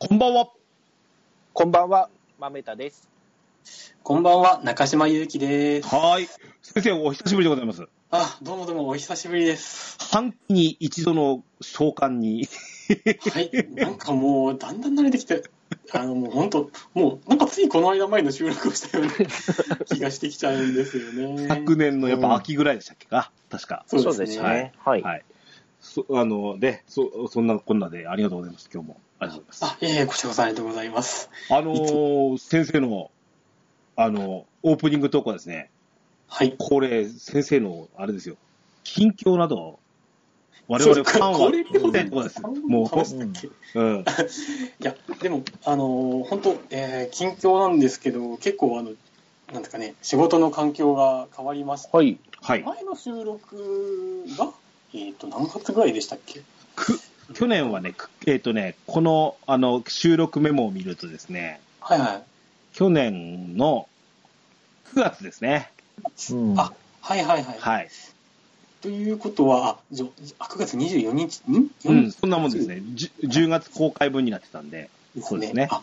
こんばんは。こんばんは、まめたです。こんばんは、中島ゆうきです。はーい。先生、お久しぶりでございます。あ、どうもどうもお久しぶりです。半期に一度の召喚に。はい、なんかもう、だんだん慣れてきて、あの、もう本当、もう、なんかついこの間前の収録をしたような 気がしてきちゃうんですよね。昨年のやっぱ秋ぐらいでしたっけか、確か。そうですね。はい。はい。そあの、で、そ、そんなこんなでありがとうございます、今日も。ありがとうございます。あ、いえいえ、こちらこそありがとうございます。あのー先生の、あの、オープニングトークはですね、はい。これ、先生の、あれですよ、近況など、我々ファンは。もう、うん。や、でも、あの、本当、えー近況なんですけど、結構、あの、なんですかね、仕事の環境が変わりまして、はい。はい。前の収録が、えっ、と、何月ぐらいでしたっけ？く去年はね、くえっ、とね、この、あの、収録メモを見るとですね、はいはい。去年の9月ですね。うんあ、はいはいはい。はい。ということは、あ、じゃあ9月24日、ん？うん、そんなもんですね。じゅ 10, 月公開分になってたんで。そうですねあ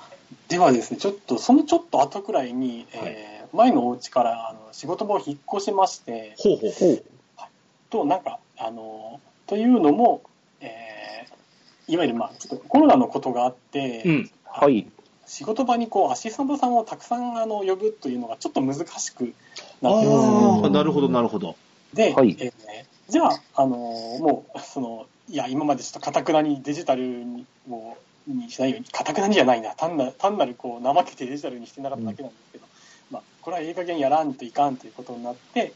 ではですね、ちょっと、そのちょっと後くらいに、えー前のお家からあの仕事場を引っ越しまして、ほうほうほう。と、なんか、あの、というのも、えーいわゆる、まあ、ちょっとコロナのことがあって、うん。はい。仕事場にこう、アシスタントさんをたくさんあの呼ぶというのがちょっと難しくあなってますあ、なるほど、なるほど。で、はいえーじゃあ、あのーもう、その、いや、今までちょっとかたくなにデジタルにもうにしないように、かたくなにじゃないな、単な単なるこう、怠けてデジタルにしてなかっただけなんですけど、まあ、これはええ加減やらんといかんということになって、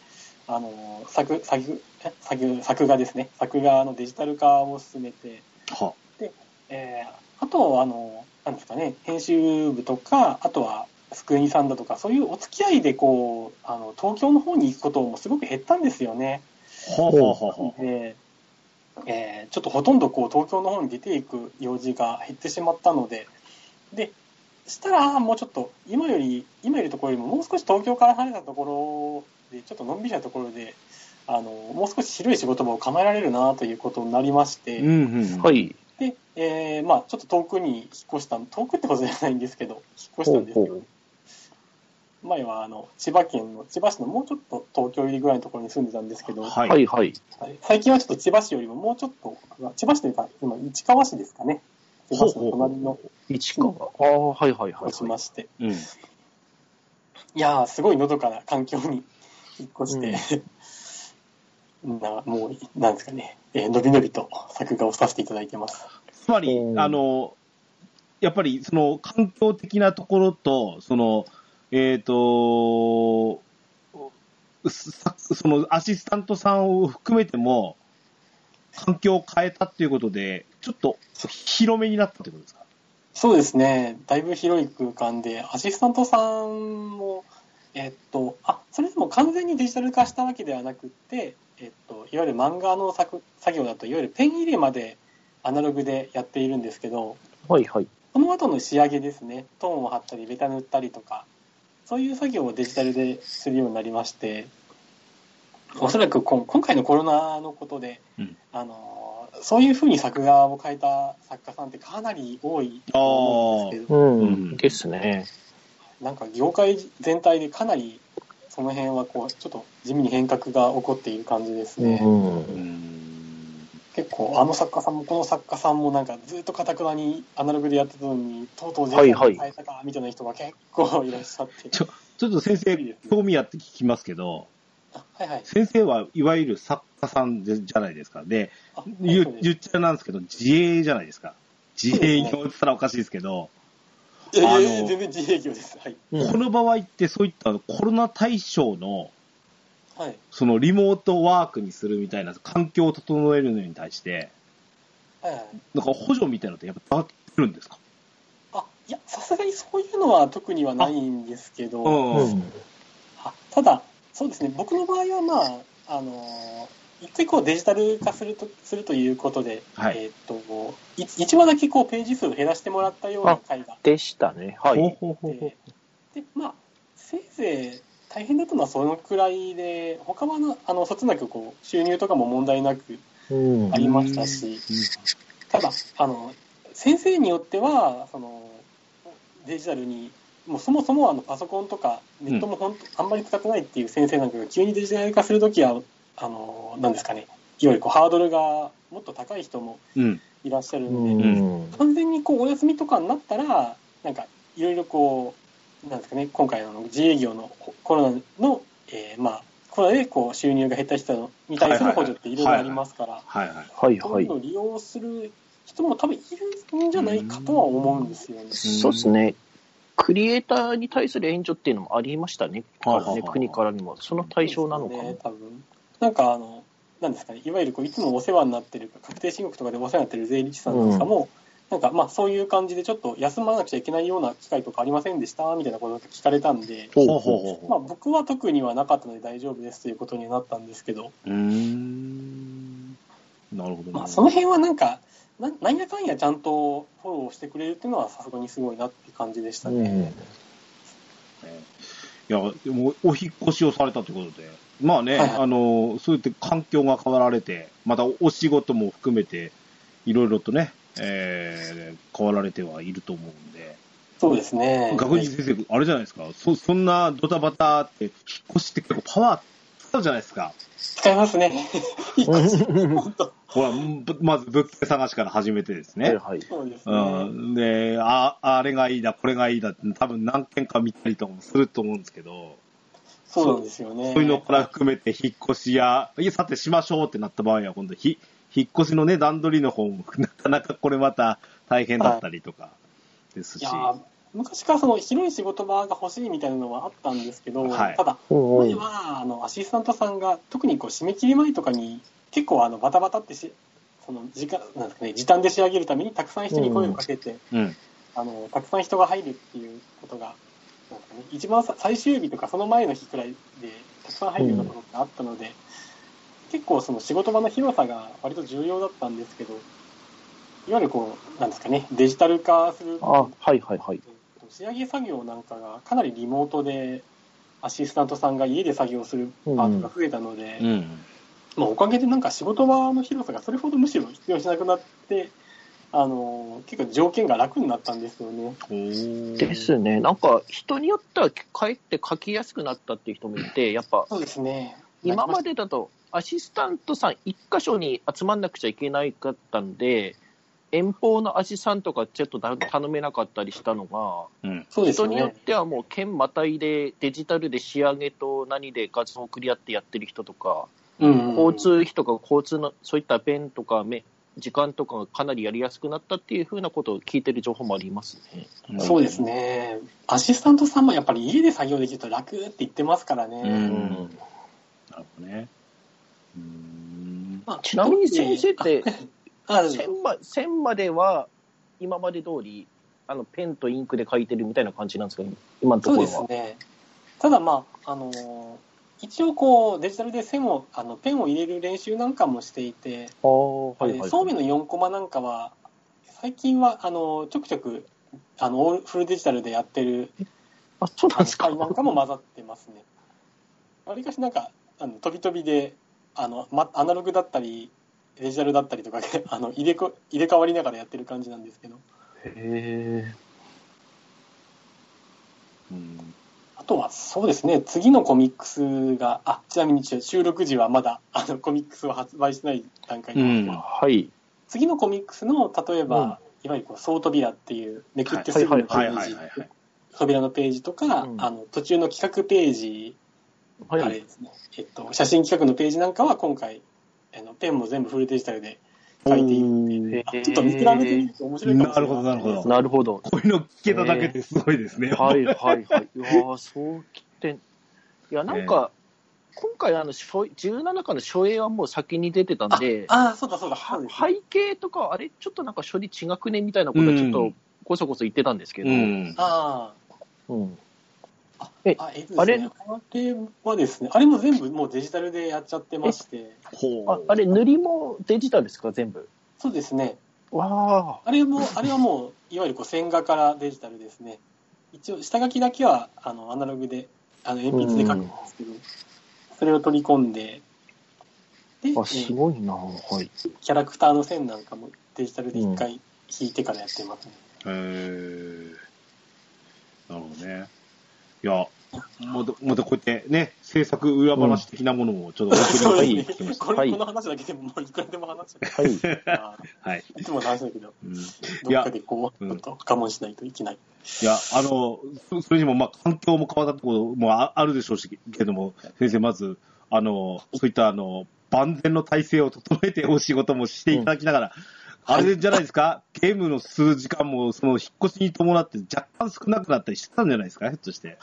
あのー作、作、え作、作画ですね、作画のデジタル化を進めて、はえーあと、あの、なんですかね、編集部とか、あとは、スクエニさんだとか、そういうお付き合いで、こう、あの、東京の方に行くこともすごく減ったんですよね。はあ、はあはあはで、えーちょっとほとんどこう、東京の方に出ていく用事が減ってしまったので、で、したら、もうちょっと、今より、今いるところよりも、もう少し東京から離れたところで、ちょっとのんびりなところで、あの、もう少し広い仕事場を構えられるなということになりまして、うんうん。は。い。で、えーまあ、ちょっと遠くに引っ越した、遠くってことじゃないんですけど、引っ越したんですけど、ほう。前はあの千葉県の、千葉市のもうちょっと東京入りぐらいのところに住んでたんですけど、はい。はいはい。はい最近はちょっと千葉市よりももうちょっと、千葉市というか、今、市川市ですかね。千葉市の隣の市川。ああ、はいはいはいをしまして、うん。いやー、すごいのどかな環境に引っ越して、なもう、なんですかね、えーのびのびと作画をさせていただいてます。つまりう、ん。あの、やっぱり、その、環境的なところと、その、えっ、と、さその、アシスタントさんを含めても、環境を変えたっていうことで、ちょっと広めになったってことですか？そうですね、だいぶ広い空間で、アシスタントさんも、えっと、あ、それでも完全にデジタル化したわけではなくって、えっと、いわゆる漫画の作作業だと、いわゆるペン入れまでアナログでやっているんですけど、はいはい。その後の仕上げですね、トーンを貼ったり、ベタ塗ったりとか、そういう作業をデジタルでするようになりまして、おそらくこん今回のコロナのことで、うんあのそういうふうに作画を変えた作家さんってかなり多いと思うんですけど、うん。うんですね。なんか業界全体でかなりその辺はこうちょっと地味に変革が起こっている感じですね。うん。ん。結構あの作家さんもこの作家さんもなんかずっとかたくなにアナログでやってたのにとうとうはいはいデジタルに変えたかみたいな人が結構いらっしゃって、ちょ、ちょっと先生、興味あって聞きますけど、あはいはい先生はいわゆる作家さんでじゃないですか。で、言っちゃなんですけど、自営じゃないですか。自営業って言ったらおかしいですけど、いやいや全然自営業です。はい、うんこの場合ってそういったコロナ対象の、はい、そのリモートワークにするみたいな環境を整えるのに対して、はいはい。なんか補助みたいなのってやっぱるんですか？あいやさすがにそういうのは特にはないんですけど、うん。あただ、そうですね、僕の場合は、まあ、あのー一回こうデジタル化するとするということで、はいえーっとい1話だけこうページ数を減らしてもらったような回がでしたね。はい。で、まあ、せいぜい大変だったのはそのくらいで、他はなあのそつなくこう収入とかも問題なくうんあ。りましたし、ただ、あの先生によっては、その、デジタルに、もうそもそもあのパソコンとかネットも本当、あんまり使ってないっていう先生なんかが急にデジタル化するときは、あの、なんですかね、いわゆるこうハードルがもっと高い人もうん。いらっしゃるうので、ん。完全にこうお休みとかになったら、なんかいろいろこう、なんですかね、今回の自営業のココロナの、えーまあ、コロナでこう収入が減った人に対する補助っていろいろありますから、はいはい。はいはいそういうの。を利用する人も多分いるんじゃないかとは思うんですよね。そうですね。クリエイターに対する援助っていうのもありましたね。はあはあはあ国からにも。その対象なのかそうも。ですね多分なんかあの、なんですかね、いわゆるこういつもお世話になってる、確定申告とかでお世話になってる税理士さんなんかも、なんかまあそういう感じでちょっと休まなくちゃいけないような機会とかありませんでしたみたいなことが聞かれたんで、まあ僕は特にはなかったので大丈夫ですということになったんですけど、うーん。なるほどね。まあその辺はなんか、ななんやかんやちゃんとフォローしてくれるっていうのはさすがにすごいなって感じでしたうんね。いや、でも、お引っ越しをされたということで、まあね、はいはいあの、そうやって環境が変わられて、またお仕事も含めて、いろいろとね、えー変わられてはいると思うんで、そうですね。学人先生、あれじゃないですか、そそんなドタバタって、引っ越しって結構パワー使うじゃないですか。使いますね。引っ越し本当ほら、ぶまず物件探しから始めてですね。はいはい。そうですね。うん、で、あ、あれがいいだ、これがいいだって、多分何件か見たりとかもすると思うんですけど、そうなんですよね。そういうのから含めて引っ越しや、いや、さてしましょうってなった場合は、今度ひ、引っ越しのね、段取りの方も、なかなかこれまた大変だったりとかですし。いやー昔からその広い仕事場が欲しいみたいなのはあったんですけど、はいただ、うん前はあのアシスタントさんが特にこう締め切り前とかに結構あのバタバタってしその時間なんですか、ね、時短で仕上げるためにたくさん人に声をかけて、うん。あのたくさん人が入るっていうことがなんか、ね、一番さ最終日とかその前の日くらいでたくさん入るようなことがあったので、結構その仕事場の広さが割と重要だったんですけどいわゆるこうなんですかねデジタル化するあ、はいはいはい。仕上げ作業なんかがかなりリモートでアシスタントさんが家で作業するパートが増えたので、うん。まあ、おかげでなんか仕事場の広さがそれほどむしろ必要しなくなって、あの結構条件が楽になったんですよね。ですね。なんか、人によってはかえって書きやすくなったっていう人もいて、やっぱ、そうですね。今までだと、アシスタントさん一箇所に集まんなくちゃいけないかったんで、遠方のアシスタントがちょっとだ頼めなかったりしたのが、うん。そうですよ人によっね。てはもう県またいでデジタルで仕上げと何で画像を送り合ってやってる人とか、うん交通費とか交通のそういった便とかめ時間とかがかなりやりやすくなったっていうふうなことを聞いてる情報もありますね。そうですね。アシスタントさんもやっぱり家で作業できると楽って言ってますからね。うんうんなるほどね。うーん。まあちなみに先生って、線ま線までは今まで通りあのペンとインクで書いてるみたいな感じなんですか、今のとそうころは。ですね。ただまあ、あのー一応こうデジタルで線を、あのペンを入れる練習なんかもしていて、はいはい、装備の4コマなんかは、最近はあのちょくちょくあのオールフルデジタルでやってるあ、そうなんですか？回なんかも混ざってますね。わりかしなんか、あの飛び飛びであの、ま、アナログだったり、デジタルだったりとかで あの入れこ入れ替わりながらやってる感じなんですけど、へうんあとはそうですね、次のコミックスが、あちなみに収録時はまだあのコミックスを発売してない段階なんですけーど、はい。次のコミックスの例えば、うんいわゆるこう総扉っていうめくってすぐのペはいージ。扉のページとか、うんあの途中の企画ページ、はい。あれですね、えっと、写真企画のページなんかは今回あのペンも全部フルデジタルで書いているちょっと見比べてみると面白いかもしれない。なるほどなるほど。なるほど。こういうの聞けただけですごいですね。はいはいはい。い。やーそうきてん。いや、なんか、今回、あの、初17巻の初映はもう先に出てたんで、ああ、そうだそうだ、はそうです背景とか、あれ、ちょっとなんか処理違くね？みたいなことはちょっとうん。こそこそ言ってたんですけど、うん。あうんあ、えあえっとですね、あれ？あれはですね、あれも全部もうデジタルでやっちゃってまして、ほああれ、塗りもデジタルですか、全部？そうですね、わあれも、あれはもう、いわゆるこう線画からデジタルですね。一応、下書きだけは、あの、アナログで、あの、鉛筆で書くんですけど、それを取り込んで、で、あ、あ、すえごいなはい。キャラクターの線なんかもデジタルで一回引いてからやってますね。へー。なるほどね。いや、また、またこうやってね、制作裏話的なものもちょっとそう送りですね聞きました。この話だけでももういくらでも話せる。はい。あはい。ーいつもの話だけど、うん、いどっやかでこう、うんちょっと我慢しないといけない。や、あの、そそれにも、まあ、環境も変わったところもああるでしょうし、けども、先生、まず、あの、そういった、あの、万全の体制を整えてお仕事もしていただきながら、あれじゃないですか、ゲームの数時間も、その、引っ越しに伴って若干少なくなったりしてたんじゃないですか、ひょっとして。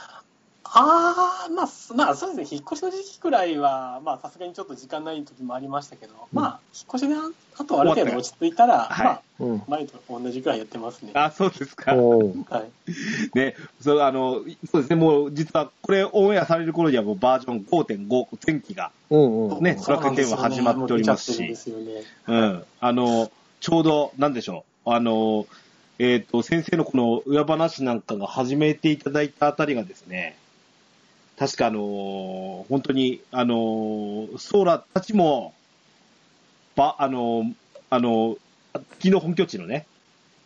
ああ、まあ、すまあ、そうですね、引っ越しの時期くらいは、まあ、さすがにちょっと時間ない時もありましたけど、まあ、引っ越しでああとある程度落ち着いたら、はいまあ、うん。前と同じくらいやってますね。あ、そうですか。はい。ね、そう、あの、そうですね、もう、実は、これ、オンエアされる頃にはもうバージョン5.5前期が、うんうん。ね、ドラクエ10は始まっておりますしもうすよね。うん。あの、ちょうど、なんでしょう。あの、えっ、と、先生のこの裏話なんかが始めていただいたあたりがですね、確かあの、本当に、あの、ソーラたちも、ば、あの、あの、敵の本拠地のね、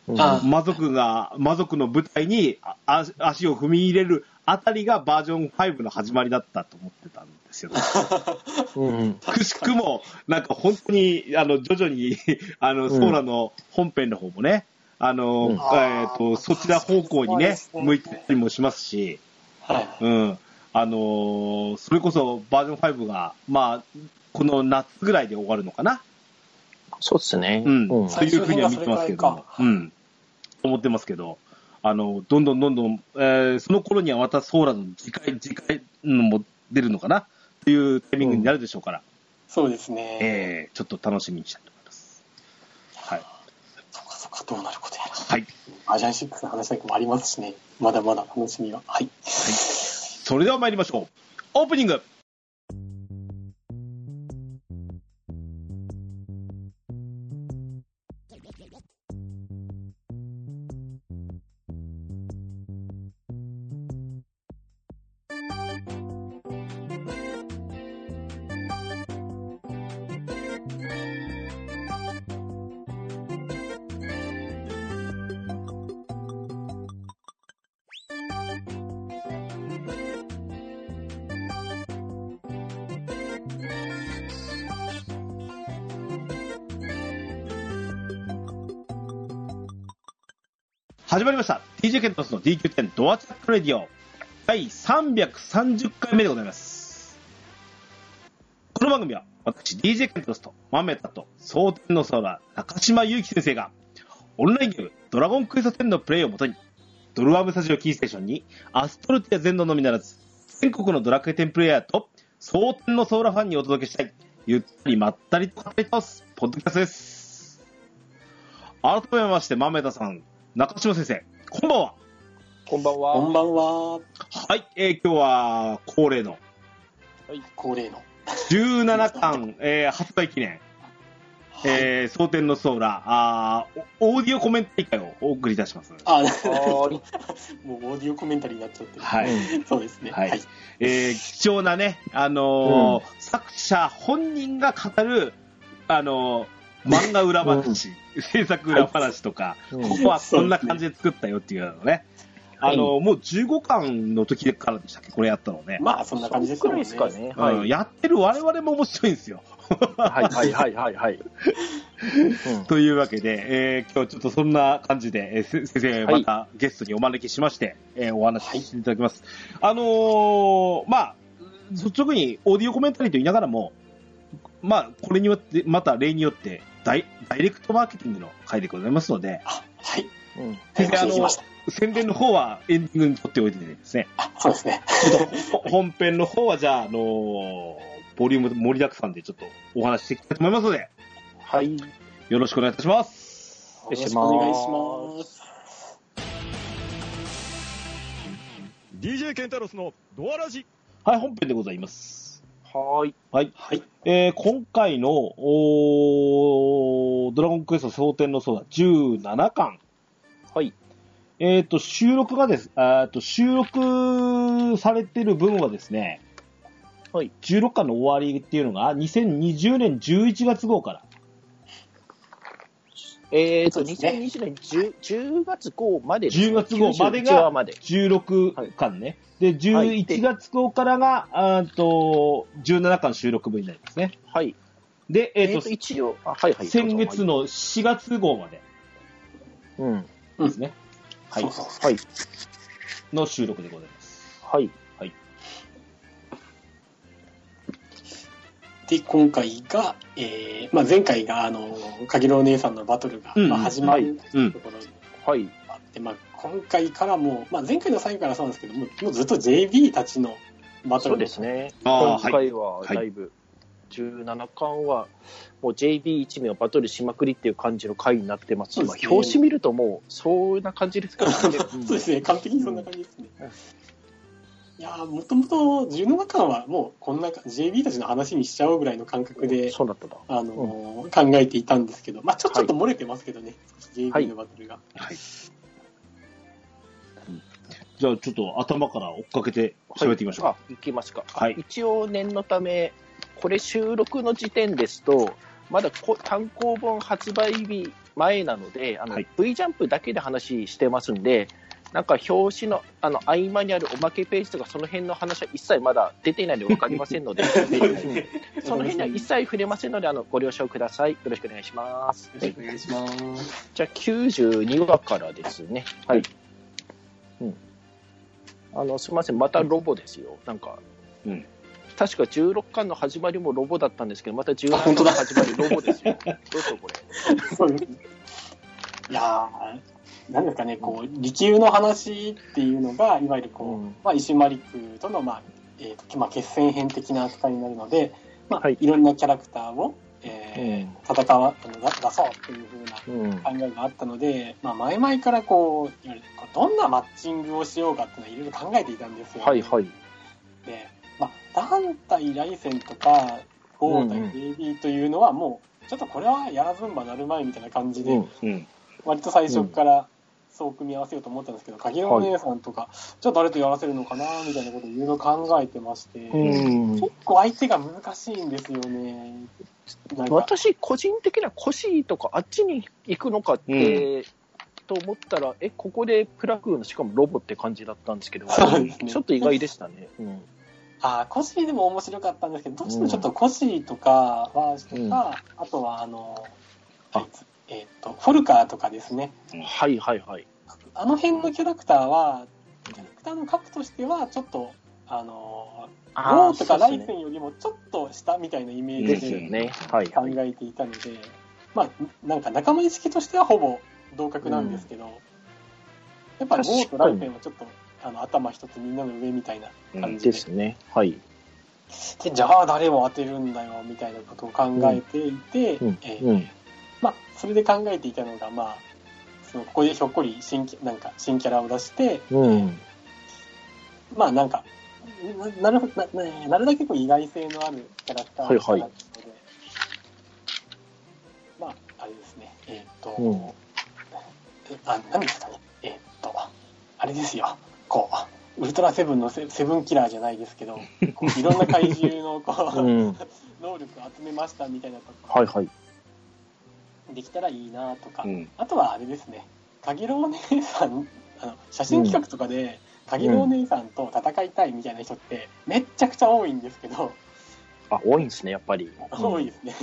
うんあ魔族が、魔族の舞台に足を踏み入れるあたりがバージョン5の始まりだったと思ってたんですよ。うんうん。くしくも、なんか本当に、あの、徐々に、あの、んソーラの本編の方もね、あの、うんえっ、と、そちら方向にね向いてたりもしますし、はい。うん。あのーそれこそバージョン5が、まあ、この夏ぐらいで終わるのかな？そうですね。うん。うんそういうふうには見てますけどうん。思ってますけど、あの、どんどんどんどん、えーその頃にはまたソーラの次回、次回のも出るのかな？っていうタイミングになるでしょうから、そうですね。えーちょっと楽しみにしたいと思います。はい。そっかそっか、どうなることやら。はい。アジャン6の話なんかもありますしね。まだまだ楽しみは。はい。それでは参りましょう。オープニング始まりました。TJ ケントスの DQ10 ドアチャックレディオ第330回目でございます。この番組は私 DJ ケントスとマメタと蒼天の空中島祐希先生がオンラインゲームドラゴンクエスト10のプレイをもとにドルワームスタジオキーステーションにアストルティア全土のみならず全国のドラクエ10プレイヤーと蒼天の空ファンにお届けしたいゆったりまったりと語り倒すポッドキャストです。改めまして、豆田さん、中島先生、こんばんは。こんばんは。こんばんは。はい、えー今日は恒例の恒例の。17巻、えー発売記念、えー、蒼天のソーラあーおオーディオコメント会をお送りいたします。あ、はーい。もうオーディオコメンタリーになっちゃってる。はい。う んそうですね。ははいい。えー貴重なね、あのー作者本人が語る、あのー漫画裏話、制作裏話とか、うんここはこんな感じで作ったよっていうのをね、あのーもう15巻の時からでしたっけ、これやったのね。まあ、そんな感じですよね。くらいですかね。はい。うんやってる我々も面白いんですよ。はいはいはいはいはい。うんというわけで、えー今日ちょっとそんな感じで、えーせ先生、はいまたゲストにお招きしまして、えーお話ししていただきます。あのーまあ、率直にオーディオコメンタリーと言いながらも、まあ、これによって、また例によってダイ、ダイレクトマーケティングの回でございますので、あ、はい。うん先生、あの。宣伝の方はエンディングに取っておいてですね、あ、そうですね。ちょっとほ 本編の方は、じゃあ、あのーボリューム盛りだくさんでちょっとお話ししていきたいと思いますので、はい。よろしくお願いいたします。よろしくお願いします。DJ ケンタロスのドアラジはい、本編でございます。はーい。はい。はい。えー今回の、おードラゴンクエスト蒼天の空17巻。はい。えっ、と、収録がです、あーと、収録されてる分はですね、はい。16巻の終わりっていうのが、2020年11月号から、えっ、と、ね2020年 10, 10月号までです、10月号までが91話まで。16巻ね。で、はい11月号からが、あーと、17巻収録分になりますね。はい。で、えっ、えっ、と、と、一応、あはいはい。先月の4月号までうん。ですね。はい。はい。の収録でございます。はい。で、今回が、えーまあ、前回が、あの、かげろう姉さんのバトルが、うんまあ、始まるうんと。ころにはい。あって、まあ、今回からもう、まあ、前回の最後からそうなんですけども、もうずっと JB たちのバトルそうです。ね。今回はだいぶ、17巻は、もう JB1 名をバトルしまくりっていう感じの回になってますすね表紙見るともう、そんな感じですからね。う んそうですね、完璧にそんな感じですね。うんいやーもともと17巻はもうこんな JB たちの話にしちゃおうぐらいの感覚で、そうだった。あのー考えていたんですけど、まあちょちょっと漏れてますけどね、少し JB のバトルが。はい。じゃあ、ちょっと頭から追っかけて喋ってみましょうか。あ、行きますか。はい一応念のため、これ収録の時点ですと、まだこ単行本発売日前なので、あの、はい V ジャンプだけで話してますんで、なんか表紙のあの合間にあるおまけページとかその辺の話は一切まだ出ていないので分かりませんので、うんその辺には一切触れませんので、あのご了承ください。よろしくお願いします。よろしくお願いします。じゃあ92話からですね。はい。うん。あの、すみません、またロボですよ。なんか、うん確か16巻の始まりもロボだったんですけど、また17あ本当だ巻の始まりロボですよ。どうぞこれ。いやー、なんですかね、こう、利休の話っていうのが、いわゆるこう、うんまあ、石丸区との、まあ、えーとまあ、決戦編的な扱いになるので、まあ、はいいろんなキャラクターを、えー戦わ、あの出出そうっていうふうなうん。考えがあったので、まあ、前々からこう、いわゆるどんなマッチングをしようかっていうのはいろいろ考えていたんですよ、はいはい。で、まあ、団体来戦とか、豪対うんうん AB というのはもう、ちょっとこれはやらずんばなるまいみたいな感じで、うん。うん。割と最初からそう組み合わせようと思ったんですけど、鍵のお姉さんとか、じゃあ誰とやらせるのかなみたいなことをいろいろ考えてまして、うん結構相手が難しいんですよね。私、個人的にはコシーとかあっちに行くのかって、と思ったら、え、ここでプラクーのしかもロボって感じだったんですけど、ねちょっと意外でしたね。うん。あーコシーでも面白かったんですけど、どうしてもちょっとコシーとか、ワーシとか、うんあとはあの、あえっ、と、フォルカーとかですね。はいはいはい。あの辺のキャラクターは、キャラクターの格としては、ちょっと、あの、ゴーとかライセンよりもちょっと下みたいなイメーですジでよね。はい考はい。えていたので、まあ、なんか仲間意識としてはほぼ同格なんですけど、やっぱゴーとライセンはちょっとあの頭一つみんなの上みたいな感じで、ですね。はい。でじゃあ誰を当てるんだよみたいなことを考えていて、うんえーうん。まあ、それで考えていたのが、まあ、そのここでひょっこり新キなんか新キャラを出して、うん。まあなんか、ななるほどなななるだけこう意外性のあるキャラクターにしたはいので、まあ、あれですね、えーっ、と、うんえあ、何ですかね、えーっ、と、あれですよ、こう、ウルトラセブンのセセブンキラーじゃないですけど、いろんな怪獣のこう、うん。能力を集めましたみたいなこはいはい。とできたらいいなとか、うん。あとはあれですね、かぎろう姉さん、あの写真企画とかで、かぎろう姉さんと戦いたいみたいな人って、めっちゃくちゃ多いんですけど、あ、多いんですね、やっぱり。多いですね。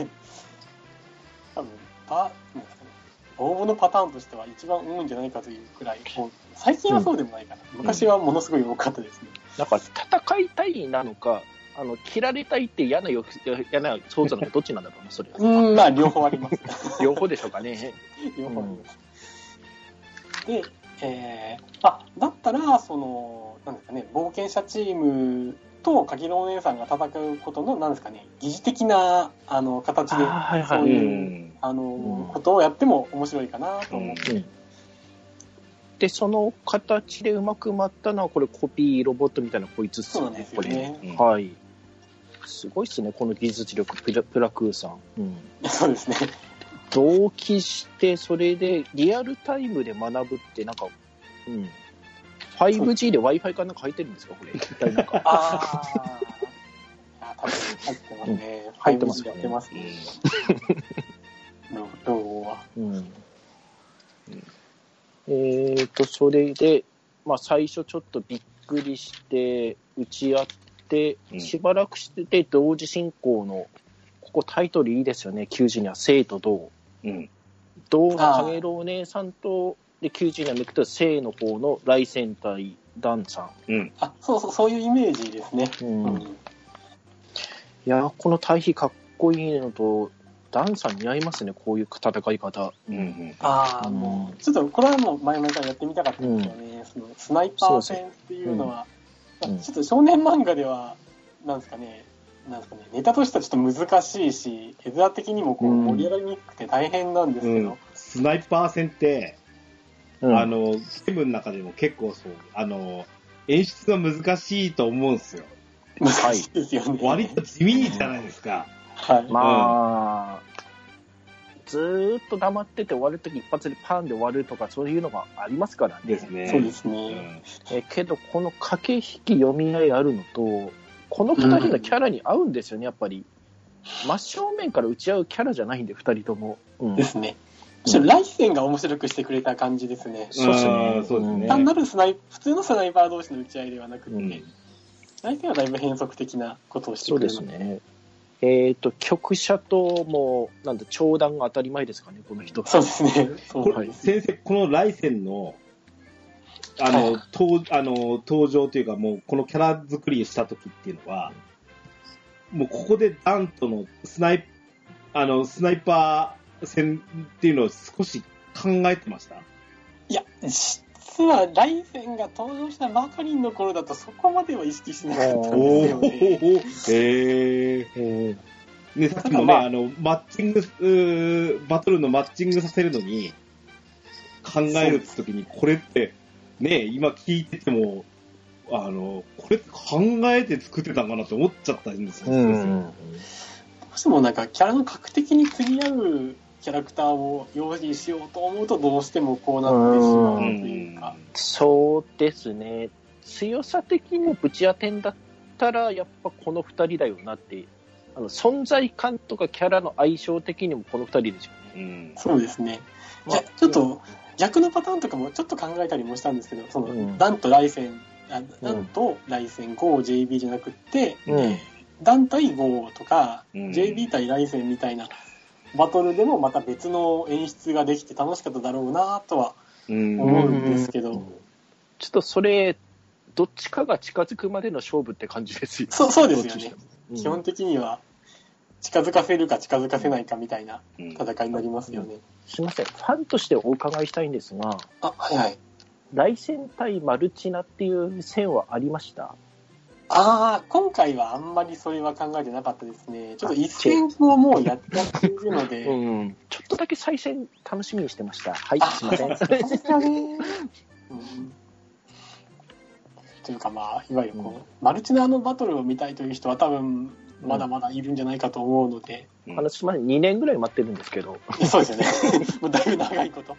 多分パなんですかね、応募のパターンとしては一番多いんじゃないかというくらい、もう最近はそうでもないかな、昔はものすごい多かったですね。なんか、戦いたいなのか、あの、切られたいって嫌なよ、嫌な想像なのか、どっちなんだろうな、それは。うん、まあ両方あります。両方でしょうかね。両方あります。で、えー、あ、だったら、その、なんですかね、冒険者チームと鍵のお姉さんが戦うことの、なんですかね、疑似的な、あの、形で、はいそうういう、ん。あの、んことをやっても面白いかなと思って。うんで、その形でうまくまったのは、これコピーロボットみたいなこいつっすよねそうで、すこれ。よね。うんはい。すごいっすね、この技術力、プラプラクーさん。うん。そうですね。同期して、それでリアルタイムで学ぶって、なんか、うん。5G で Wi-Fi かなんか入ってるんですか、これ。一体なんか。ああ。多分入ってますね。入ってますよね入ってますね。ロロゴは。うん。えっ、と、それで、まあ、最初ちょっとびっくりして、打ち合ってう、んしばらくしてて、同時進行の、ここタイトルいいですよね、90には生と同。うん。同かげろうお姉さんと、で、90にはめくと生の方の来戦隊ダンさうん。あ、そうそう、そういうイメージですね。ん。ううん。いや、この対比かっこいいのと、ダンさん似合いますね、こういう戦い方。うん。うん。ああ、うんもう、ちょっとこれはもう前々からやってみたかったんですよね。そのスナイパー戦っていうのは、ちょっと少年漫画では、なんですかね、なんですかね、ネタとしてはちょっと難しいし、絵面的にもこううん盛り上がりにくくて大変なんですけど、うんスナイパー戦って、うんあの、ゲームの中でも結構そう、あの、演出が難しいと思うんですよ。難しいですよね。割と地味じゃないですか。はい。まあ、ずーっと黙ってて終わるとき一発でパンで終わるとかそういうのがありますからね。ですね。そうですうね。ん。えけど、この駆け引き読み合いあるのと、この二人のキャラに合うんですよね、やっぱり。真正面から打ち合うキャラじゃないんで、二人とも。うんですね。むしろ来戦が面白くしてくれた感じですね。そうですねあーそうですね。単なるスナイ普通のスナイパー同士の打ち合いではなくて、うん来戦はだいぶ変則的なことをしてそうでくれるのすね。えっ、と、曲者とも、なんだ、長談が当たり前ですかね、この人。そうですね。そうこれなんです。先生、この来戦の、あの、はい登あの登場というか、もうこのキャラ作りした時っていうのは、もうここでダンとのスナイあのスナイパー戦っていうのを少し考えてました？いや、実は来戦が登場したばかりの頃だとそこまでは意識しなかったんですおよね。ー、へえ。えね、さっきもね、まああの、マッチング、バトルのマッチングさせるのに、考えるって時に、これって、ね、今聞いてても、あの、これって考えて作ってたんかなって思っちゃったんですよ。うん先どうしてもなんかキャラの格的に釣り合うキャラクターを用意しようと思うとどうしてもこうなってしまうと生いうか。そうですね。強さ的にぶち当てんだったら、やっぱこの二人だよなって。あの、存在感とかキャラの相性的にもこの二人ですよね。うん。そうですね。まあじゃちょっと逆のパターンとかもちょっと考えたりもしたんですけど、その、うんダンと来戦、あダンと来戦 GoJB じゃなくって、うんえーダン対 GO とか、うん JB 対来戦みたいなバトルでもまた別の演出ができて楽しかっただろうなとはうん。思うんですけど、ちょっとそれ、どっちかが近づくまでの勝負って感じですよ。そうそうですよね基本的には近づかせるか近づかせないかみたいなうん戦いになりますよね。すみません。ファンとしてお伺いしたいんですが、あ、はいはい。来戦対マルチナっていう線はありました？ああ、今回はあんまりそれは考えてなかったですね。ちょっと一戦をもうやっちゃっているので、うん。ちょっとだけ再戦楽しみにしてました。はい、あすいません。そうんというかまあ、いわゆるこう、うんマルチナのバトルを見たいという人は多分、まだまだいるんじゃないかと思うので、あの、すみません。2年ぐらい待ってるんですけど。そうですよね。もうだいぶ長いこと、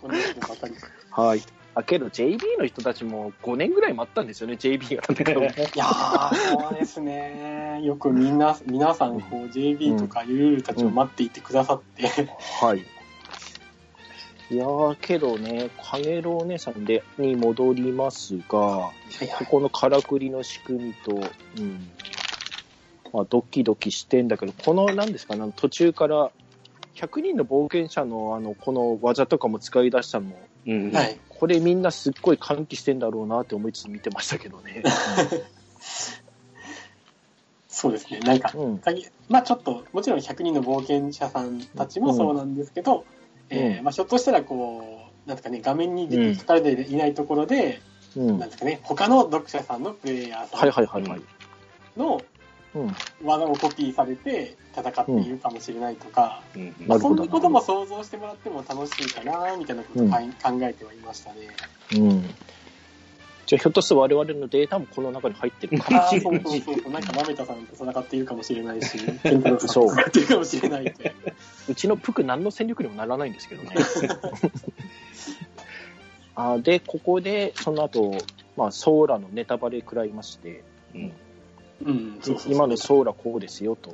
この人ばかり。はい。あ、けど JB の人たちも5年ぐらい待ったんですよね、JB が。いやー、そうですね。よくみんな、皆さん、こう、JB とかゆるゆるたちを待っていてくださって、はい。いやー、けどね、かげろうお姉さんで、に戻りますが、はいはいここのからくりの仕組みと、うん。まあ、ドキドキしてんだけど、この、なんですかね、途中から、100人の冒険者の、あの、この技とかも使い出したのも、うん。はい。これみんなすっごい歓喜してんだろうなって思いつつ見てましたけどね。そうですね。なんか、うん。限まあちょっと、もちろん100人の冒険者さんたちもそうなんですけど、えーまあひょっとしたらこう、なんですかね、画面に出て書かれていないところで、うん。なんですかね、他の読者さんのプレイヤーさはいはいはいはい。技をコピーされて戦っているかもしれないとか、うん。なるほどそんなことも想像してもらっても楽しいかな、みたいなことを考えてはいましたね。うん。じゃあ、ひょっとして我々のデータもこの中に入ってるかもああ、しれないそうそうそうなんか、まめたさんと戦っているかもしれないし、ケンタロウさんそうと戦っているかもしれないという。うちのプク何の戦力にもならないんですけどね。あで、ここで、その後、まあ、ソーラのネタバレ食らいまして、うん。うん、そうそうそう今のソーラこうですよと。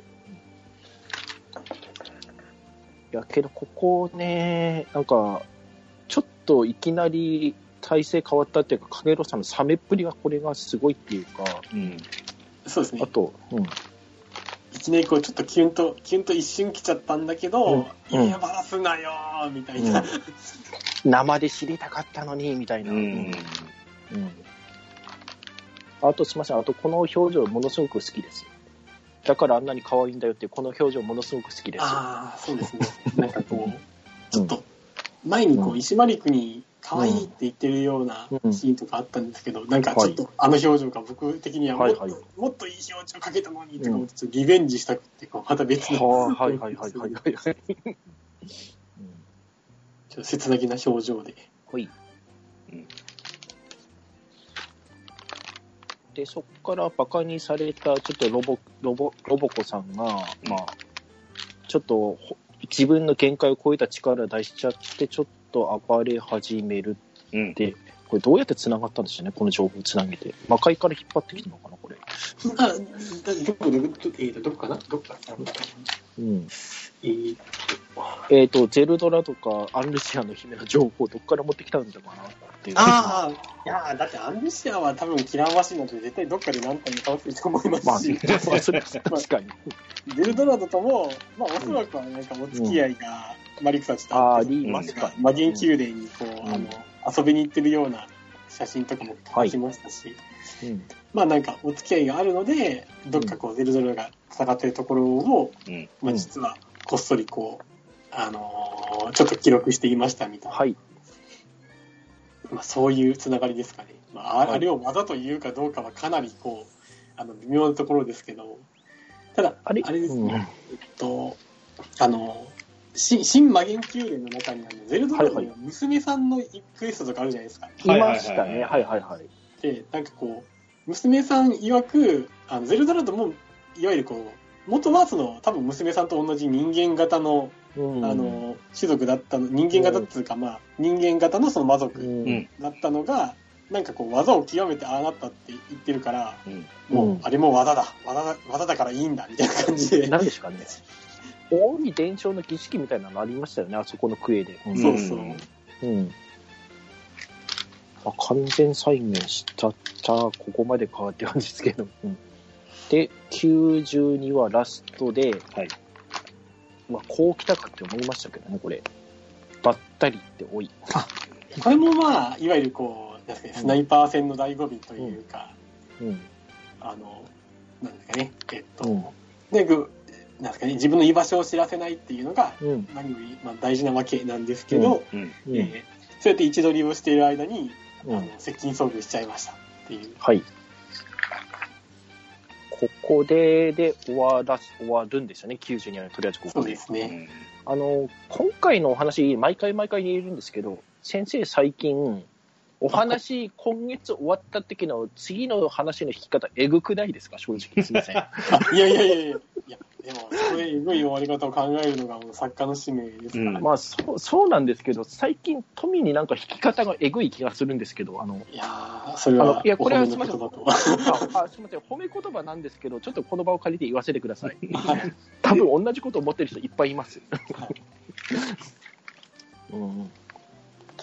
いや、けどここね、なんか、ちょっといきなり体勢変わったっていうか、影郎さんの冷めっぷりがこれがすごいっていうか、うん。そうですねあ。と、うん、いきなりこう、ちょっとキュンと、キュンと一瞬来ちゃったんだけど、うんいや、バラすなよーみたいな。生で知りたかったのに、みたいな。うん。うんあと、すみません。あと、この表情、ものすごく好きです。だからあんなに可愛いんだよってこの表情、ものすごく好きです。ああ、そうですね。なんかこう、ちょっと、前にこう、石丸区に可愛いって言ってるようなうんシーンとかあったんですけど、なんかちょっとあの表情が僕的にはもっと、はいはいもっといい表情かけたのにとかちょっとリベンジしたくて、こうまた別の、はあはいはいはいはいはいちょっと切なげな表情で。ほい。うんで、そこからバカにされた、ちょっとロボ、ロボ、ロボコさんが、まあ、ちょっとほ自分の限界を超えた力出しちゃって、ちょっと暴れ始めるうんっ。て、これどうやって繋がったんでしょうね、この情報を繋げて。魔界から引っ張ってきたのかな、これ。あ、だどこ、どこ、どえーとどこかな？どこか？なうん。えーえっ、と、ゼルドラとか、アンルシアの姫の情報、どっから持ってきたんだかなっていう。ああ、いやーだってアンルシアは多分キラーマシンなんて絶対どっかで何体に倒してると思いますし、まあ、まあ、それは確かに。ゼルドラドとも、まあおそらくはなんかお付き合いがマリクたちとああって、りますか。魔元宮殿にこう、うんあの、遊びに行ってるような写真とかも書きましたし、うん。まあなんかお付き合いがあるので、どっかこうゼルドラが戦ってるところを、うん。まあ実はこっそりこう、あのーちょっと記録していましたみたいな。はい。まあ、そういうつながりですかね。まあ、あれを技というかどうかはかなりこう、あの、微妙なところですけど、ただ、あれ？ですうんね、えっと、あの、新新魔元宮殿の中にあのゼルドラはいはの娘さんのクエストとかあるじゃないですか。いましたね。はいはいはい。で、なんかこう、娘さん曰く、あのゼルドラドも、いわゆるこう、元はその、多分娘さんと同じ人間型の、うんあ、の、種族だったの、人間型っていうか、まあ、人間型のその魔族うんうん。だったのが、なんかこう、技を極めてああなったって言ってるから、うん。もう、うんあれも技だ技だ、技だからいいんだ、みたいな感じで。何ですかね。大い伝承の儀式みたいなのありましたよね、あそこのクエで。うんそうそう。うん。あ完全再現しちゃった、ここまでかって感じですけど。うん、で、92はラストで、はい。まあ、こう来たかって思いましたけどね、これ。ばったりって多い。これもまあ、いわゆるこう、なんですかね、スナイパー戦の醍醐味というか、うん。あの、なんですかね、えっと、うん。で、ぐなんですかね、自分の居場所を知らせないっていうのが、うん。何より、まあ、大事なわけなんですけど、うん。うん。えーそうやって位置取りをしている間に、うんあの接近遭遇しちゃいましたっていう。はい。ここで、で、終わらす、終わるんですよね、92はとりあえずここで。そうですね。うん。あの、今回のお話、毎回毎回言えるんですけど、先生最近、お話、今月終わった時の次の話の引き方、えぐくないですか、正直。すみません。あ いやいやいやいや、いやでも、それ、えぐい終わり方を考えるのがもう作家の使命ですから、うんまあ、そう、そうなんですけど、最近、富になんか引き方がえぐい気がするんですけど、あの、いやーそれはいやこれはお褒めの言葉と。ああすみません、褒め言葉なんですけど、ちょっとこの場を借りて言わせてください。はい多分同じことを思ってる人いっぱいいます。はいうん、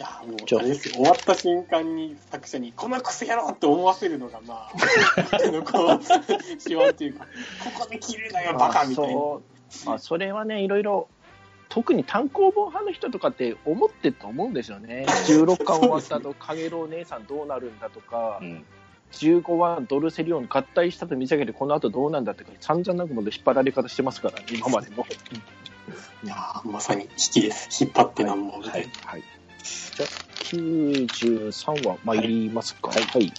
いやもうちょあれですよ終わった瞬間に作者にこのクソ野郎って思わせるのがまあ こう手腕っていうかここで切るなよバカみたいなそうあそれはね、いろいろ、特に単行本派の人とかって思ってると思うんですよね。16巻終わった後、かげろう姉さんどうなるんだとかう、ん。15話ドルセリオン合体したと見せかけて、この後どうなんだって、散々なもので引っ張られ方してますから、ね、今までも。いやーまさに引きです引っ張ってなんぼみたいな、はい。じゃあ、93話参りますか？はい。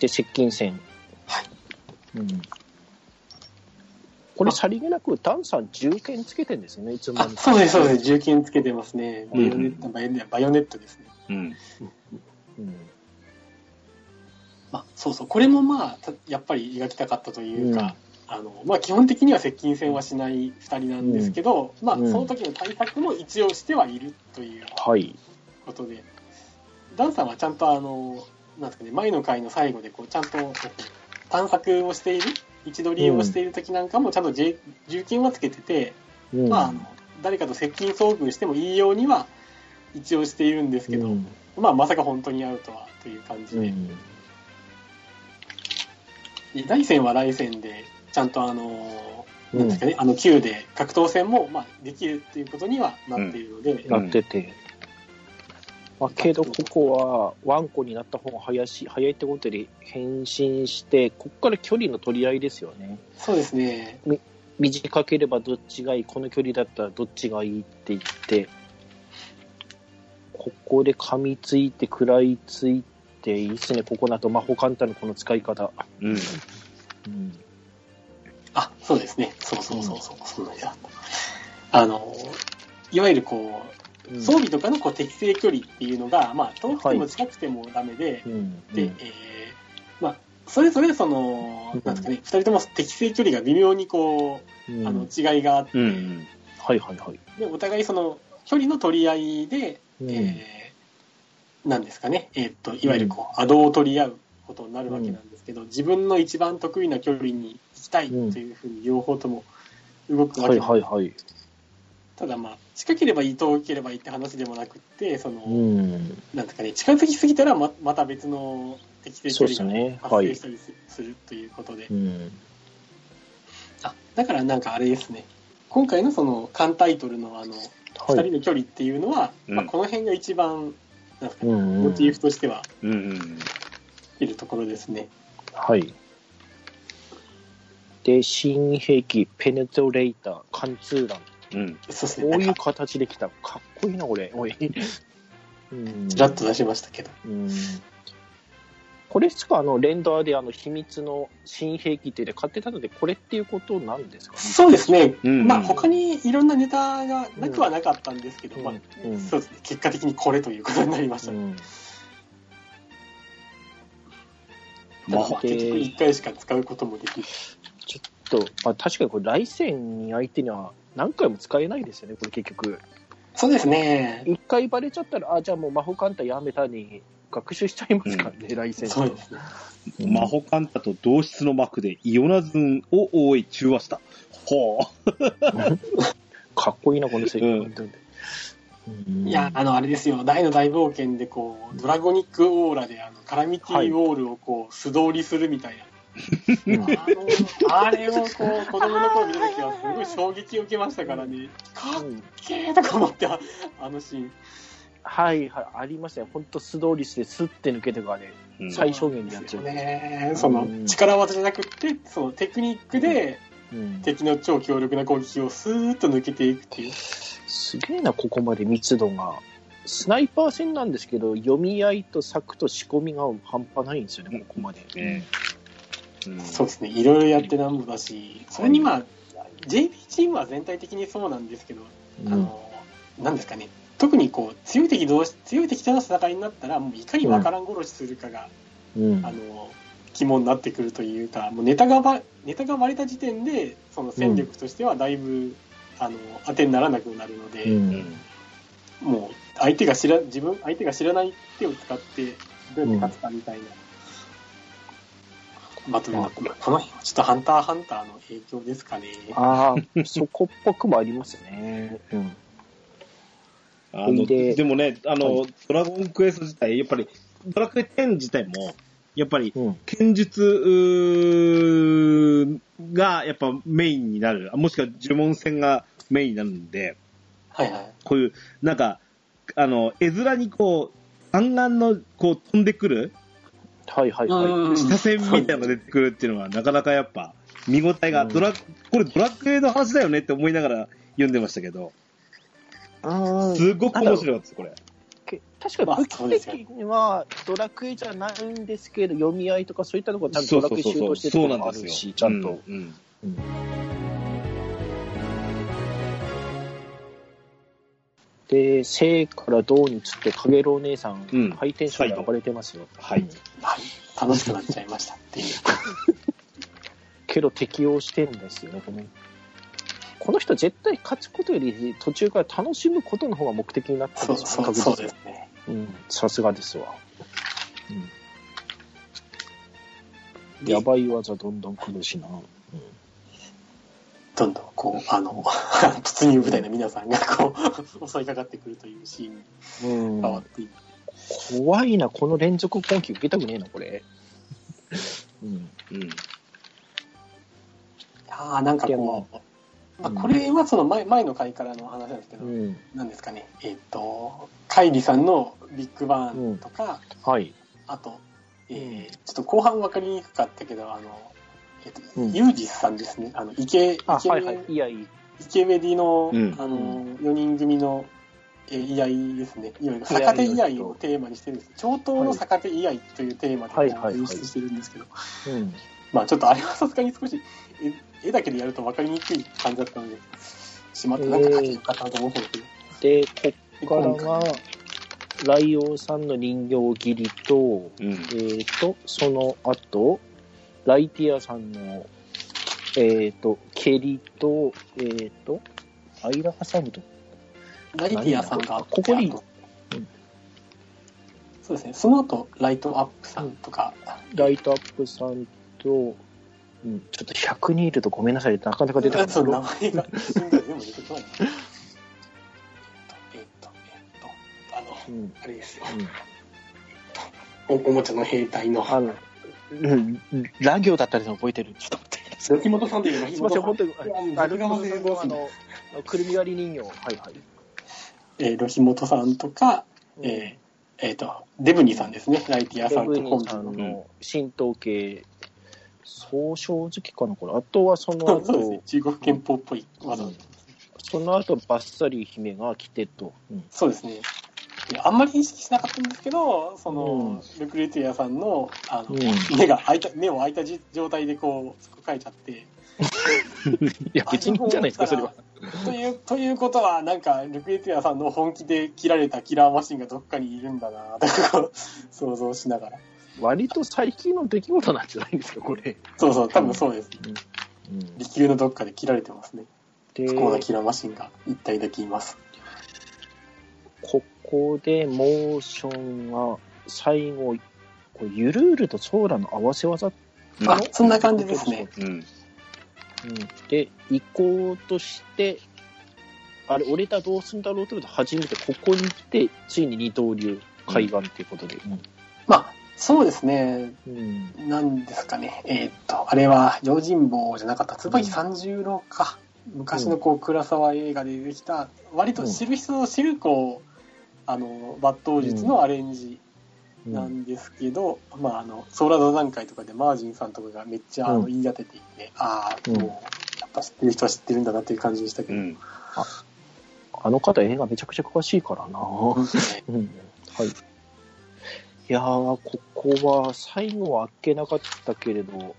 で、接近戦。はい。うん。これ、さりげなく、ダンさん、銃剣つけてんですよね、いつもあそうですそうです銃剣つけてますねバイオネット、バイオネバイオネットですねうん。うん。まあそうそうこれもまあたやっぱり描きたかったというか、あのまあ、基本的には接近戦はしない2人なんですけど、まあ、うん。その時の対策も一応してはいるというはい。ことで、ダンさんはちゃんとあの、なんですかね、前の回の最後でこうちゃんと探索をしている、位置取りをしている時なんかもちゃんと重重金はつけてて、うん。まああの、誰かと接近遭遇してもいいようには、一応しているんですけど、うん。まあ、まさか本当に会うとはという感じで、うん。戦は来戦で、ちゃんとあの、うんなんですかね、あの Q で格闘戦も、まあ、できるっていうことにはなっているので、うんなってて。まあ、けど、ここは、ワンコになった方が早し早いってことで変身して、ここから距離の取り合いですよね。そうですね、短ければどっちがいい、この距離だったらどっちがいいって言って、ここで噛みついて、食らいついて、いいっすね、ここだと魔法カンタのこの使い方。うん。うんあ、そうですね、そうそうそうそう、そん。なにだった。あの、いわゆるこう、装備とかのこう適正距離っていうのが、まあ、遠くても近くてもダメで、うん。で、えーまあ、それぞれその、なんですかね、二人とも適正距離が微妙にこうあの、違いがあって、うん。はいはいはい。で、お互いその、距離の取り合いで、うん。えーなんですかね、えーっと、いわゆるこう、アドを取り合うことになるわけなんですけど、自分の一番得意な距離に行きたいというふうに両方とも動くわはいけなんですはいはい。ただまあ、近ければいい、遠ければいいって話でもなくって、その、うん。なんですかね、近づきすぎたらままた別の適正距離が発生したりす,、するということで、うん。あ、だからなんかあれですね、今回のその、缶タイトルのあの、二はい。人の距離っていうのは、うんまあ、この辺が一番、なんですかね、うんモチーフとしてはうん。うん。いるところですね。はい。で、新兵器、ペネトレーター、貫通弾。うん。そうですね。こういう形できた。かっこいいな、これ。おい。う んちらっと出しましたけど。うんこれしか？あのレンダーであの秘密の新兵器ってで買ってたので、これっていうことなんですか？ね。そうですね。うんまあ、他にいろんなネタがなくはなかったんですけど、うんまあ、うんそうですね。結果的にこれということになりましたね。うんまあただまあ、結局1回しか使うこともできる。ちょっと、まあ、確かにこれ、来戦に相手には何回も使えないですよね、これ結局。そうですね。一回バレちゃったら、あ、じゃあもう魔法カンタやめたに学習しちゃいますからね、来戦そうですね。うん魔法カンタと同質の膜でイオナズンを覆い中和した。ほ かっこいいな、このセリフ。うんいや、あの、あれですよ。大の大冒険で、こう、ドラゴニックオーラで、あの、カラミティウォールをこう、素通りするみたいな。うんあの、あれをこう、子供の頃見た時は、すごい衝撃を受けましたからね。かっうんけーとか思って、ああのシーン。はいはい、ありましたね。本当素通りして、スッて抜けてからね、う。最小限にやっちゃう。ねそのうん、力技じゃなくって、そのテクニックで、うん敵の超強力な攻撃をスーッと抜けていくっていう。すげえな、ここまで密度が。スナイパー戦なんですけど、読み合いと策と仕込みが半端ないんですよね、ここまで。ねうんそうですね。いろいろやってなんぼだし、それにまあ、JP チームは全体的にそうなんですけど、うんあの、なんですかね。特にこう、強い敵同士、強い敵との戦いになったら、もういかにわからん殺しするかが、うんあの、肝になってくるというか、もうネタがば、ネタが割れた時点で、その戦力としてはだいぶ、あの、当てにならなくなるので、うんもう、相手が知ら、自分、相手が知らない手を使って、どうやって勝つかみたいな、バトルになって、まあこの辺はちょっとハンターハンターの影響ですかね。ああ、そこっぽくもありますね。うん。あのででもね、あの、はドラゴンクエスト自体、やっぱり、ドラクエ10自体も、やっぱり、うん。剣術がやっぱメインになる、もしくは呪文戦がメインになるんで、はいはい。こういう、なんか、あの、絵面にこう、弾丸の、こう、飛んでくる、はいはいはい。うん下線みたいなのが出てくるっていうのは、なかなかやっぱ、見応えが、うんドラ、これドラクエの話だよねって思いながら読んでましたけど、うんすごく面白かったです、これ。け確かに武器的にはドラクエじゃないんですけど、読み合いとかそういったところちゃんとドラクエ修道してるところもあるし、ちゃんと。うんうんうんで、生から銅につって、かげろう姉さん、うんハイテンションで暴れてますよ。はいうんはい。楽しくなっちゃいましたっていう。けど適応してんですよね、このこの人絶対勝つことより途中から楽しむことの方が目的になってるんそうですよ、そう、そう確実にですね。うん、さすがですわ。うん、でやばい技どんどん来るしな。どんどんこう、あの、突入部隊の皆さんがこう、襲いかかってくるというシーンにうん変わっていく。怖いな、この連続攻撃受けたくねえな、これ。うん。うん。いやーなんかでこもう、まあ、これはその前前の回からの話なんですけど、うん。なんですかね、えっ、と、カイリさんのビッグバーンとか、はい。あと、えーちょっと後半分かりにくかったけど、あの、えっ、と、うんユージスさんですね、あの、イケ、イあ、ケはいはい。いや、いい。イケメディの、うんあの、4人組の、えー、居合ですね。いわゆる逆手居合をテーマにしてるんです。超党の逆手居合というテーマで演出してるんですけど、うん。まあちょっとあれはさすがに少し絵絵だけでやると分かりにくい感じだったので、しまってなんか書けよかったなと思ったんですけど、で、こっから今が回、ライオンさんの人形切りと、うん。えーと、その後、ライティアさんの、えーと、蹴りと、えーと、間挟むと、ライティアさんがあってここにそうですね、その後、ライトアップさんとか、ライトアップさんと、うん、ちょっと100人いるとごめんなさい、なかなか出てこない。そう、名前がで全部出てこない。えっと、えっと、えっと、あの、うん、あれですよ。うん。おおもちゃの兵隊の、あの、うん、ラ行だったりの覚えてる？ちょっと待ってくださんというのがすいません、本当に。あのあの、くるみ割り人形。はいはい。えー、ロヒモトさんとか、えーえーと、デブニさんですね、ライティアさんとコンビの。の神道系、総称好きかな、これ。あとはその後中国憲法っぽい技、うんその後バッサリ姫が来てと。うんそうですね。であんまり意識しなかったんですけど、その、うんルクレティアさんの、あの、うん目が開いた、目を開いたじ状態でこう、そこ書いちゃって、いや、別にいいんじゃないですか、それは。という、ということは、なんか、ルクレティアさんの本気で切られたキラーマシンがどっかにいるんだなとか、想像しながら。割と最近の出来事なんじゃないですか、これ。そうそう、多分そうです。うん、利休のどっかで切られてますね。で、不幸なキラーマシンが一体だけいます。ここでモーションが最後、これゆるゆるとソーラの合わせ技、うんあ、そんな感じですね。うん。うん、で、行こうとして、あれ、俺だどうすんだろうって初めてここに来て、ついに二刀流、海岸っていうことで。まあ、そうですね。うん。うんなんですかね。えーっと、あれは、用心棒じゃなかった、椿三十郎か。昔のこう、倉沢映画で出てきた、割と知る人ぞ知る、こう、あの、抜刀術のアレンジなんですけど、まあ、あの、ソーラ座談会とかでマージンさんとかがめっちゃあのうん言い当てていて、ああ、うんもう、やっぱ知ってる人は知ってるんだなっていう感じでしたけど、うん。あの方映画めちゃくちゃ詳しいからな。ねうん。はい。いやー、ここは最後はあっけなかったけれど、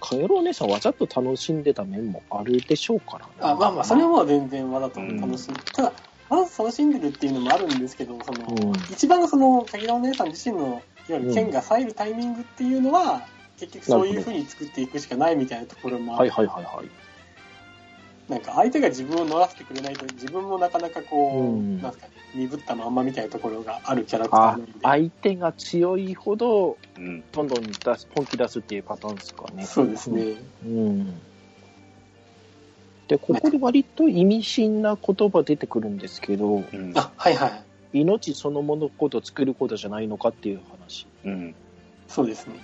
かげろうお姉さんわざと楽しんでた面もあるでしょうからな。あまあまあ、それはもう全然わざと楽しんで、ただ、わざと楽しんでるっていうのもあるんですけど、その、うん一番その、かぎらお姉さん自身の、いわゆる剣が冴えるタイミングっていうのは、結局そういう風に作っていくしかないみたいなところもある。はいはいはいはい。なんか相手が自分を乗らせてくれないと、自分もなかなかこう、うんなんですかね、鈍ったまんまみたいなところがあるキャラクターなあんで。相手が強いほど、うん。どんどん出す、本気出すっていうパターンですかね。そうですね。うん。で、ここで割と意味深な言葉出てくるんですけど、うん。あ、はいはい。命そのものこと作ることじゃないのかっていう話。うん。そうですね。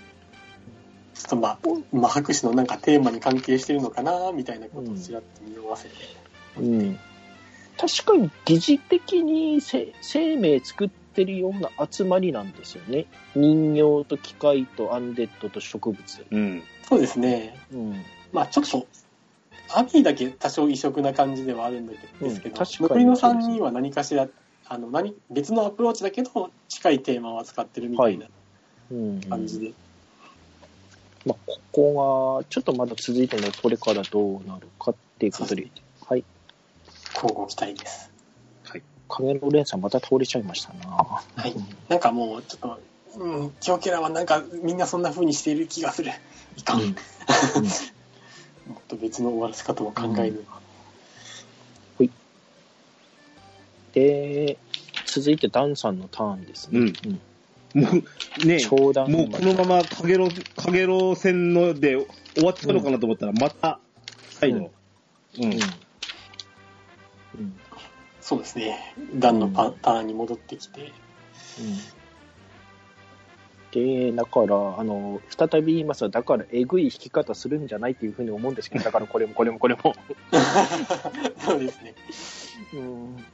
ちょっとまあ、まあ、博士のなんかテーマに関係してるのかな、みたいなことをちらっと匂わせて。うん。確かに疑似的にせ生命作ってるような集まりなんですよね。人形と機械とアンデッドと植物。うん。そうですね。うん。まあちょっと、アミーだけ多少異色な感じではあるんだけど、うんですけど、残りの3人は何かしら、あの、何、別のアプローチだけど、近いテーマを扱ってるみたいなうん。感じで。まあ、ここが、ちょっとまだ続いてるので、これからどうなるかっていうことで、はい。交互期待です。影の連さんまた倒れちゃいましたな。はいうんなんかもう、ちょっと、うん、今日キャラはなんかみんなそんな風にしている気がする。いかん。うん もっと別の終わらせ方も考える。で、続いてダンさんのターンですね。うんもう、ねもうこのままかげろう、かげろう戦ので終わっちゃうのかなと思ったら、また、再度、うん。うんそうですね。ダンのパターンに戻ってきて。で、だから、あの、再び言いますが、だから、えぐい弾き方するんじゃないっていうふうに思うんですけど、だからこれもこれもこれも。そうですね。うん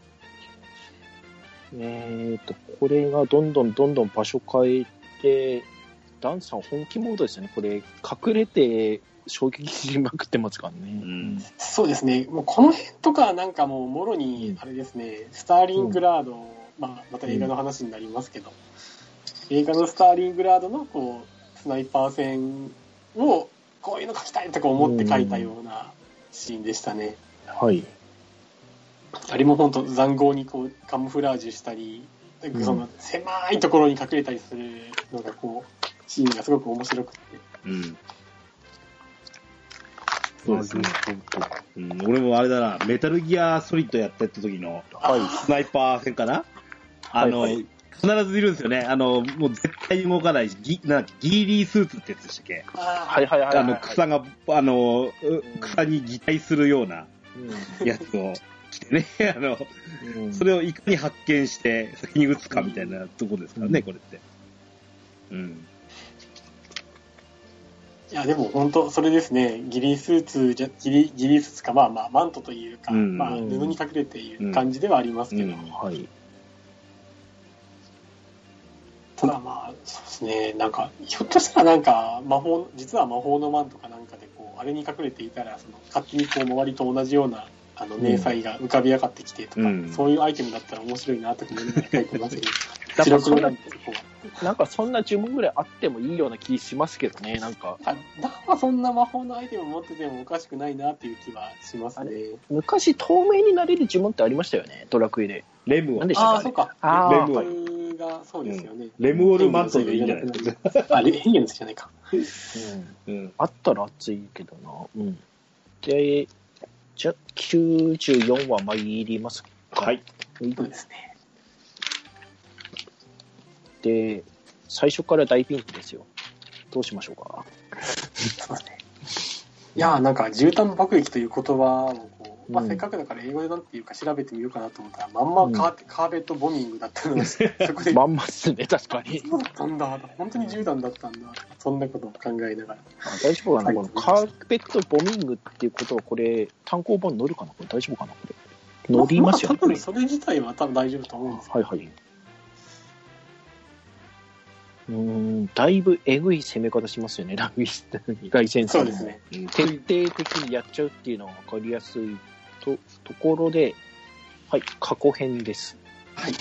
えっと、これがどんどんどんどん場所変えて、ダンさん本気モードですよね。これ、隠れて衝撃しまくってますからね。んそうですね。もうこの辺とかなんかもうもろに、あれですね、スターリングラード、まあ、また映画の話になりますけど、映画のスターリングラードのこう、スナイパー戦を、こういうの描きたいとか思って描いたようなシーンでしたね。はい。あれも本当残壕にこうカムフラージュしたり、んその狭いところに隠れたりするのがこう、シーンがすごく面白くて。うん。そうですね。うん、俺もあれだな、メタルギアソリッドやってた時の、はい。スナイパー戦かな？あの、はいはい必ずいるんですよね。あの、もう絶対動かないし、ギなギーリースーツってやつでしたっけ？あはいはいはいはい。あの、草が、あの、う草に擬態するようなやつを着てね、あの、うん。それをいかに発見して先に撃つかみたいなとこですからね、これって。うん。いや、でも本当、それですね、ギリースーツじゃ、ギリギリースーツか、まあまあ、マントというか、うん。まあ、布に隠れている感じではありますけど、うん。はい。ただまあ、そうですね、なんか、ひょっとしたらなんか、魔法、実は魔法のマントかなんかで、こう、あれに隠れていたら、その、勝手にこう、周りと同じような、あの、迷彩が浮かび上がってきてとか、うんそういうアイテムだったら面白いなと か思いながら書いてますけど、なん、かそんな呪文ぐらいあってもいいような気しますけどね、なんか。あダンはそんな魔法のアイテム持っててもおかしくないなっていう気はしますね。昔透明になれる呪文ってありましたよね、ドラクエで。レムを何で、したああ、そうか。レムが、そうですよね。レムオルマントでいいんじゃない？ですか。あ、レ変異のじゃないか。うん。うん。あったら熱いけどな。うん。で、じゃ、94話参りますか？はい。そうですね。で、最初から大ピンチですよ。どうしましょうか？そうですね。いやーなんか、絨毯爆撃という言葉をまあ、うんせっかくだから英語でなんていうか調べてみようかなと思ったら、まんまカー,、カーベットボミングだったので、そこで、まんまっすね、確かに。そうだったんだ、本当に絨毯だったんだ、そんなことを考えながら。あ大丈夫かな、このカーペットボミングっていうことは、これ、単行本乗るかなこれ大丈夫かなこれ。乗りますよね、これ多分。それ自体は多分大丈夫と思うんですけど。はいはい。うーん、だいぶえぐい攻め方しますよね、ラビス外戦争そうですね。うん徹底的にやっちゃうっていうのが分かりやすいとところで、はい、過去編です。はい。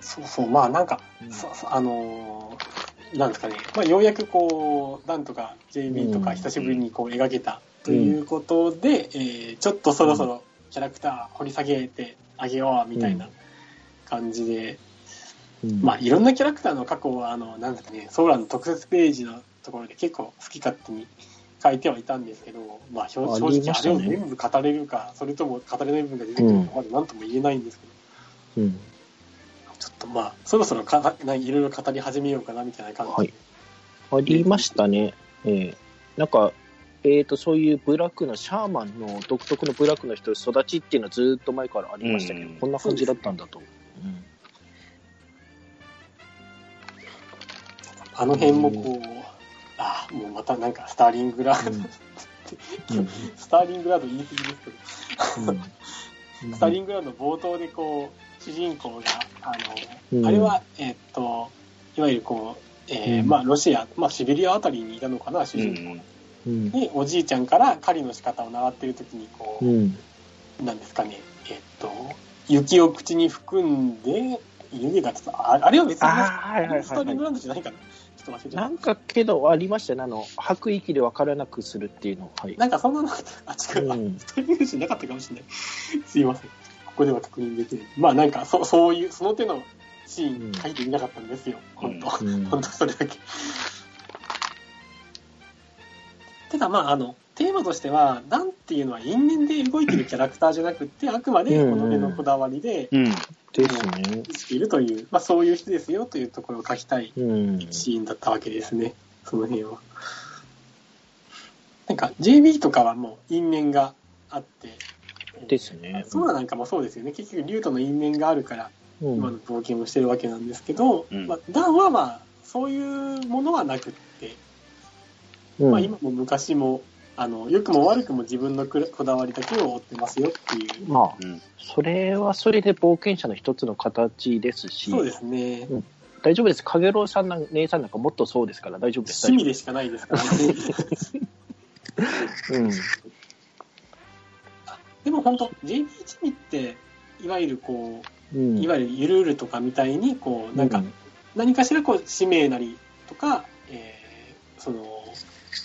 そうそう、まあなんか、うん。そそあのーなんですかね、まあ、ようやくこう、なんとか JB とか久しぶりにこう描けたということで、えーちょっとそろそろキャラクター掘り下げてあげようみたいな感じで、まあいろんなキャラクターの過去は、あの、なんですかね、ソーランの特設ページのところで結構好き勝手に書いてはいたんですけど、まあ正直あれを全部語れるか、それとも語れない部分が出てくるのかまだ何とも言えないんですけど、うん、ちょっとまあ、そろそろかないろいろ語り始めようかなみたいな感じ。で。はい。ありましたね。えーなんか、えっ、と、そういうブラックのシャーマンの独特のブラックの人の育ちっていうのはずっと前からありましたけど、うん。こんな感じだったんだと。あの辺もこう、ああ、もうまたなんかスターリングラード、うん。うん。スターリングラード言い過ぎですけど、うん。スターリングラードの冒頭でこう、主人公が、あの、うん。あれは、えっと、いわゆるこう、えーうん。まあ、ロシア、まあ、シベリアあたりにいたのかな、主う人公。ん。うん。に、おじいちゃんから狩りの仕方を習ってる時に、こう、うん。なんですかね、えっと、雪を口に含んで、湯気がつああれは別に、スターリングランドじゃないかな。と忘れちゃっなんかけどありましたね、あの、吐く息で分からなくするっていうの。はいた。。なんかそんなのあった、あ、違う、あうんスターリングなかったかもしれない。すいません。ここでは確認できない。まあなんか、そそういう、その手のシーン書いてみなかったんですよ。本当、うん本当それだけ。ただまあ、あの、テーマとしては、ダンっていうのは因縁で動いてるキャラクターじゃなくって、あくまでこの目のこだわりでうん。ですね。生きているという、まあそういう人ですよというところを書きたいうん。シーンだったわけですね、その辺は。なんか JB とかはもう因縁があって、ですね。ソーラなんかもそうですよね。結局、リュウとの因縁があるから、うん今の冒険をしてるわけなんですけど、うんまあ、ダンはまあ、そういうものはなくって、うんまあ、今も昔も、あの、良くも悪くも自分のこだわりだけを追ってますよっていう。まあ、うん。それはそれで冒険者の一つの形ですし、そうですね。大丈夫です。かげろうさんなん、姉さんなんかもっとそうですから大丈夫です。趣味でしかないですからね。うん。でも本当、JB 一味って、いわゆるこうん。う、いわゆるゆるゆるとかみたいに、こう、なんかう、何かしらこう、使命なりとか、えーその、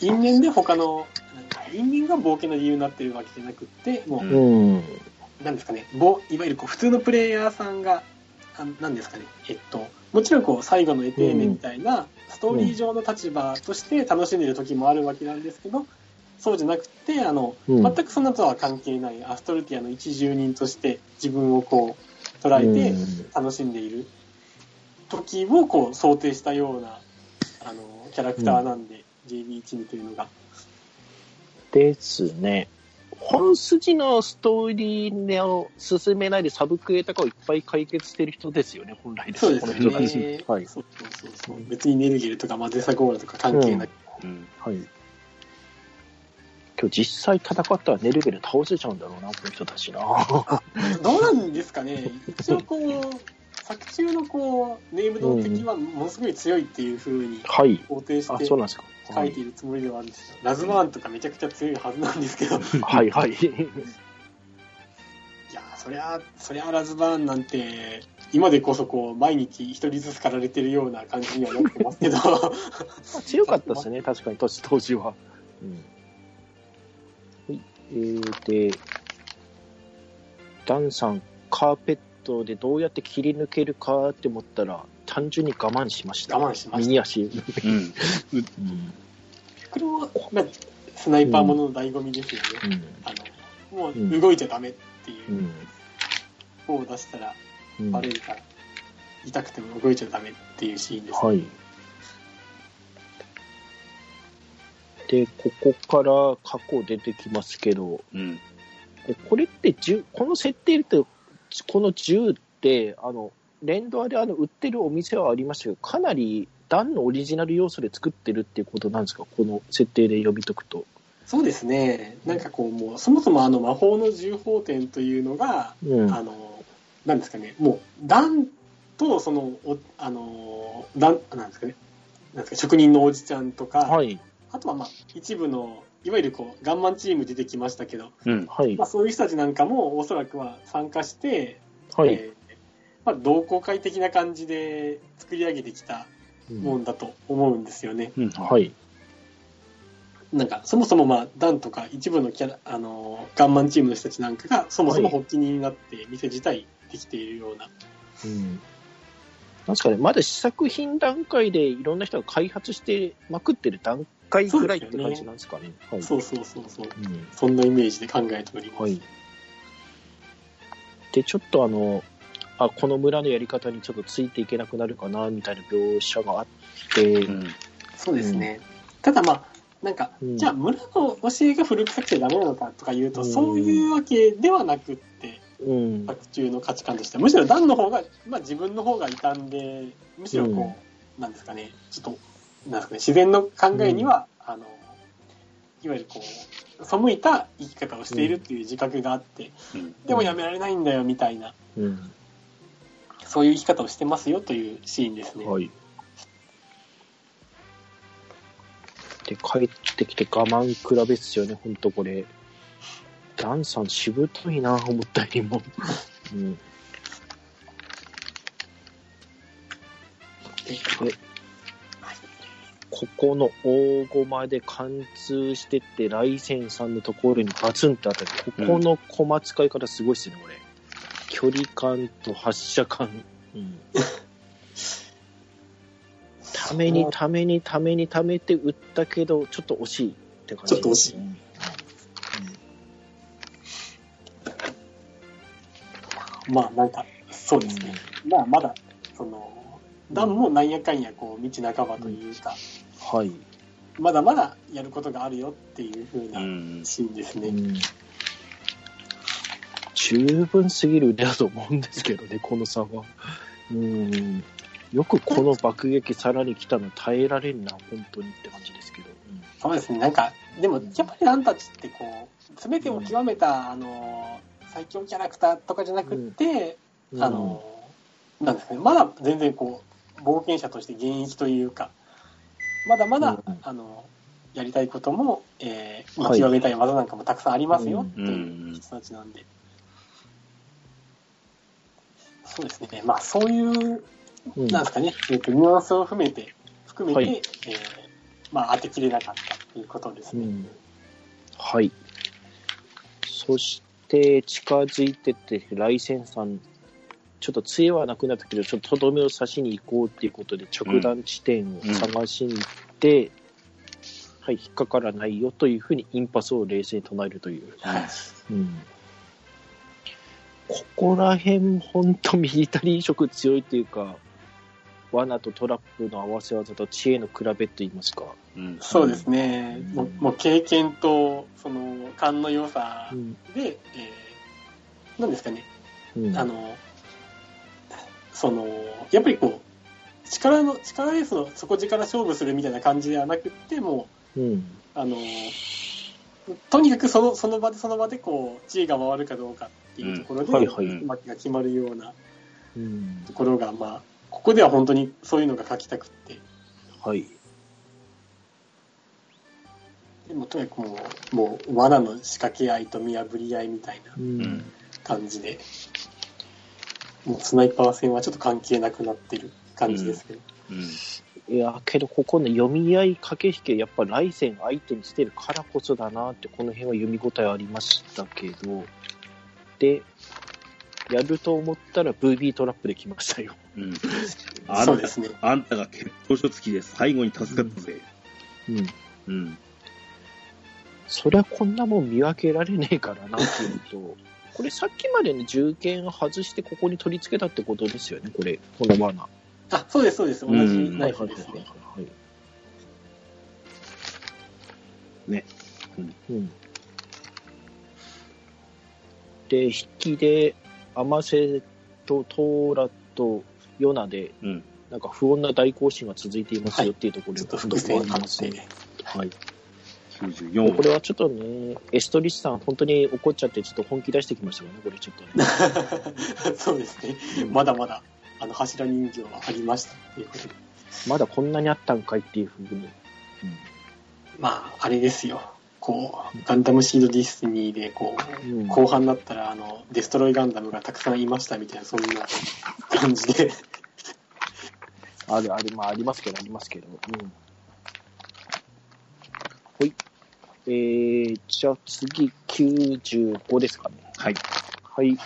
因縁で他の、因縁が冒険の理由になってるわけじゃなくって、もう、うん。なんですかね、ぼいわゆるこう普通のプレイヤーさんが、あなんですかね、えっと、もちろんこう最後のエテーメみたいな、ストーリー上の立場として楽しんでる時もあるわけなんですけど、そうじゃなくて、あの、うん全くそんなとは関係ないアストルティアの一住人として自分をこう捉えて楽しんでいる時をこう想定したような、あの、キャラクターなんで、JB12 というのが。ですね。本筋のストーリーを進めないでサブクエとかをいっぱい解決してる人ですよね、本来ですそうですこの人たち。ね。はい。そうそうそうそう。別にネルゲルとかマゼサゴーラとか関係なく。うん。はい。今日実際戦ったらネルベル倒せちゃうんだろうな、この人たちな。どうなんですかね、一応こう、作中のこう、ネームの敵はものすごい強いっていう風にはい。肯定しあ、てそうなんですか。書いているつもりではあるんですよ。ラズワーンとかめちゃくちゃ強いはずなんですけど、いはい、は い。やー、そりゃ、そりゃラズバーンなんて、今でこそこう、毎日一人ずつ狩られてるような感じにはなってますけど、強かったですね、確かに、当時は。うん。はい。えー、で、ダンさん、カーペットでどうやって切り抜けるかって思ったら、単純に我慢しました。我慢しました右足。うん。うん。これは、まあ、スナイパーものの醍醐味ですよね。うん。あの、もう動いちゃダメっていうう、ん。方を出したらうんバレるから、痛くても動いちゃダメっていうシーンです。はい。で、ここから過去出てきますけど、うん。でこれって銃、この設定って、この銃って、あの、連ドアであの売ってるお店はありましたけど、かなりダンのオリジナル要素で作ってるっていうことなんですか、この設定で読み解くと。そうですね。なんかこう、もう、そもそもあの魔法の銃砲店というのが、うん。あの、なんですかね、もう、ダンと、その、おあの、ダン、なんですかね、なんですか、職人のおじちゃんとか、はい。あとはまあ、一部の、いわゆるこう、ガンマンチーム出てきましたけど、うん。はいまあ、。そういう人たちなんかも、おそらくは参加して、はい。えーまあ、同好会的な感じで作り上げてきたもんだと思うんですよね。うん。はい。なんか、そもそもまあ、ダンとか一部のキャラ、あのーガンマンチームの人たちなんかが、そもそも発起人になって、店自体できているような。うん。なんですかね、まだ試作品段階でいろんな人が開発してまくってる段階ぐらいって感じなんですかね。はい。そうそうそうそう。うんそんなイメージで考えております。はい。で、ちょっとあの、あ、この村のやり方にちょっとついていけなくなるかな、みたいな描写があって、うん。そうですね。ただまあ、なんか、うんじゃあ村の教えが古臭くてダメなのかとか言うと、うんそういうわけではなくって、うん。作中の価値観としては、むしろダンの方が、まあ自分の方が傷んで、むしろこう、なんですかね、ちょっと、なんですかね、自然の考えには、あの、いわゆるこう、背いた生き方をしているっていう自覚があって、うん。でもやめられないんだよみたいな、うん。そういう生き方をしてますよというシーンですね。はい。で、帰ってきて我慢比べっすよね、ほんとこれ。ダンさんしぶといな、思ったよりも。うん。でここの大駒で貫通してって、ライセンさんのところにバツンって当たる。ここの駒使い方すごいっすね、これ。距離感と発射感。うん。ためにためにためにためて打ったけど、ちょっと惜しいって感じ、ちょっと惜しいうんまあなんか、そうですね。まあまだ、その、ダンもなんやかんやこう、道半ばというか、はい。まだまだやることがあるよっていう風う。なんシーンですね。うん十分すぎる腕だと思うんですけどね、この差は。うん。よくこの爆撃さらに来たの耐えられんな、本当にって感じですけど。そうですね、なんか、でもやっぱりあんたちってこう、すべてを極めた、あの、最強キャラクターとかじゃなくって、うんあの、なんですかね、まだ全然こう、冒険者として現役というか、まだまだ、うん。あの、やりたいことも、えー、はい。極めたい技なんかもたくさんありますよ。ってうん。いう人たちなんで。そうですね、まあそういう、うん。なんですかね、えっと、ニュアンスを含めて、含めて、はい。えーまあ当てきれなかったということですね。うん。はい。そして、近づいてって、ライセンさん、ちょっと杖はなくなったけど、ちょっととどめを刺しに行こうっていうことで、着弾地点を探しに行って、はい、引っかからないよというふうにインパスを冷静に唱えるという。はいうん。ここら辺、本当ミリタリー色強いっていうか、罠とトラップの合わせ技と知恵の比べと言いますか。うん。そうですね、うんもうもう経験と、その、勘の良さうん。で、えー、なんですかね、うん。あの、その、やっぱりこう、力の、力でその底力勝負するみたいな感じではなくって、もうん。う、あの、とにかくそのその場でその場でこう、知恵が回るかどうかっていうところで、うまくが決まるようなうん。ところが、まあ、ここでは本当にそういうのが書きたくって、はい。でもとにかくもう、もう、罠の仕掛け合いと見破り合いみたいなうん。感じで、スナイパー戦はちょっと関係なくなってる感じですけど。うん。いや、けどここの読み合い駆け引き、やっぱ来戦相手にしてるからこそだなって、この辺は読み応えありましたけど、で、やると思ったらブービートラップで来ましたよ。うん。あそうですね。あんたが決闘書付きで最後に助かったぜ。うん。うん。そりゃこんなもん見分けられねえからなっていうと、これさっきまでの銃剣外してここに取り付けたってことですよね、これ、この罠。あ、そうです、そうです。同じうんナイフですね。はい。ね。うん。で、引きで、アマセとトーラとヨナで、うん。なんか不穏な大行進が続いていますよっていうところで、ちょっと伏線あって、はい。94これはちょっとね、エストリスさん、本当に怒っちゃって、ちょっと本気出してきましたよね、これちょっとね。そうですね。まだまだ、あの、柱人形はありましたっていうことで。まだこんなにあったんかいっていうふうに。まあ、あれですよ。こう、ガンダムシードディスニーで、こう、うん後半になったら、あの、デストロイガンダムがたくさんいましたみたいな、そんな感じで。あるある、まあありますけど、ありますけど。うん。ほい。えー、じゃあ次、95ですかね。はい。はい。と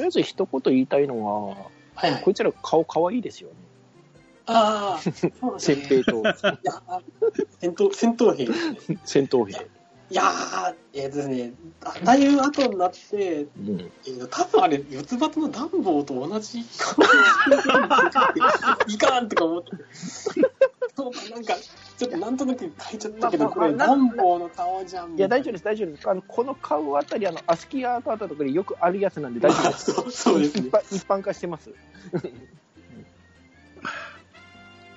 りあえず一言言いたいのは、はいはいこ。いつら顔可愛いですよね。ああ、そうです戦ね。兵といや、あ戦闘、戦闘兵。戦闘兵。いやー、えっ、とですね、だだいぶ後になって、うん。えー、多分あれ、四つ葉のダンボーと同じ顔いかんとか思って。そうか、なんか、ちょっとなんとなく書いちゃったけど、これ、まあまあダンボーの顔じゃん。いや、大丈夫です、大丈夫です。あの、この顔あたり、あの、アスキーアートあたりとかでよくあるやつなんで大丈夫です。そうそうですね一。般一般化してます。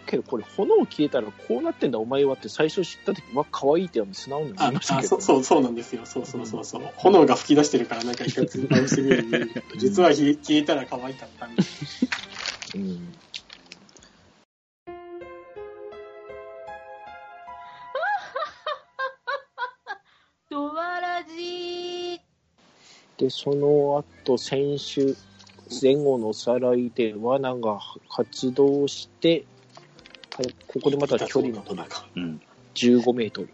けどこれ炎消えたらこうなってんだお前はって最初知った時わ可愛いって素直に思いあましたけど、あそうそうそうなんですよ。そうそうそうそう。炎が吹き出してるから、なんか一つ直してみる。に、実は消えたら可愛かったみたいうん。ドワラジー。でその後先週前後のおさらいで罠が発動してはいここでまた距離の取りか。うん。15メートル、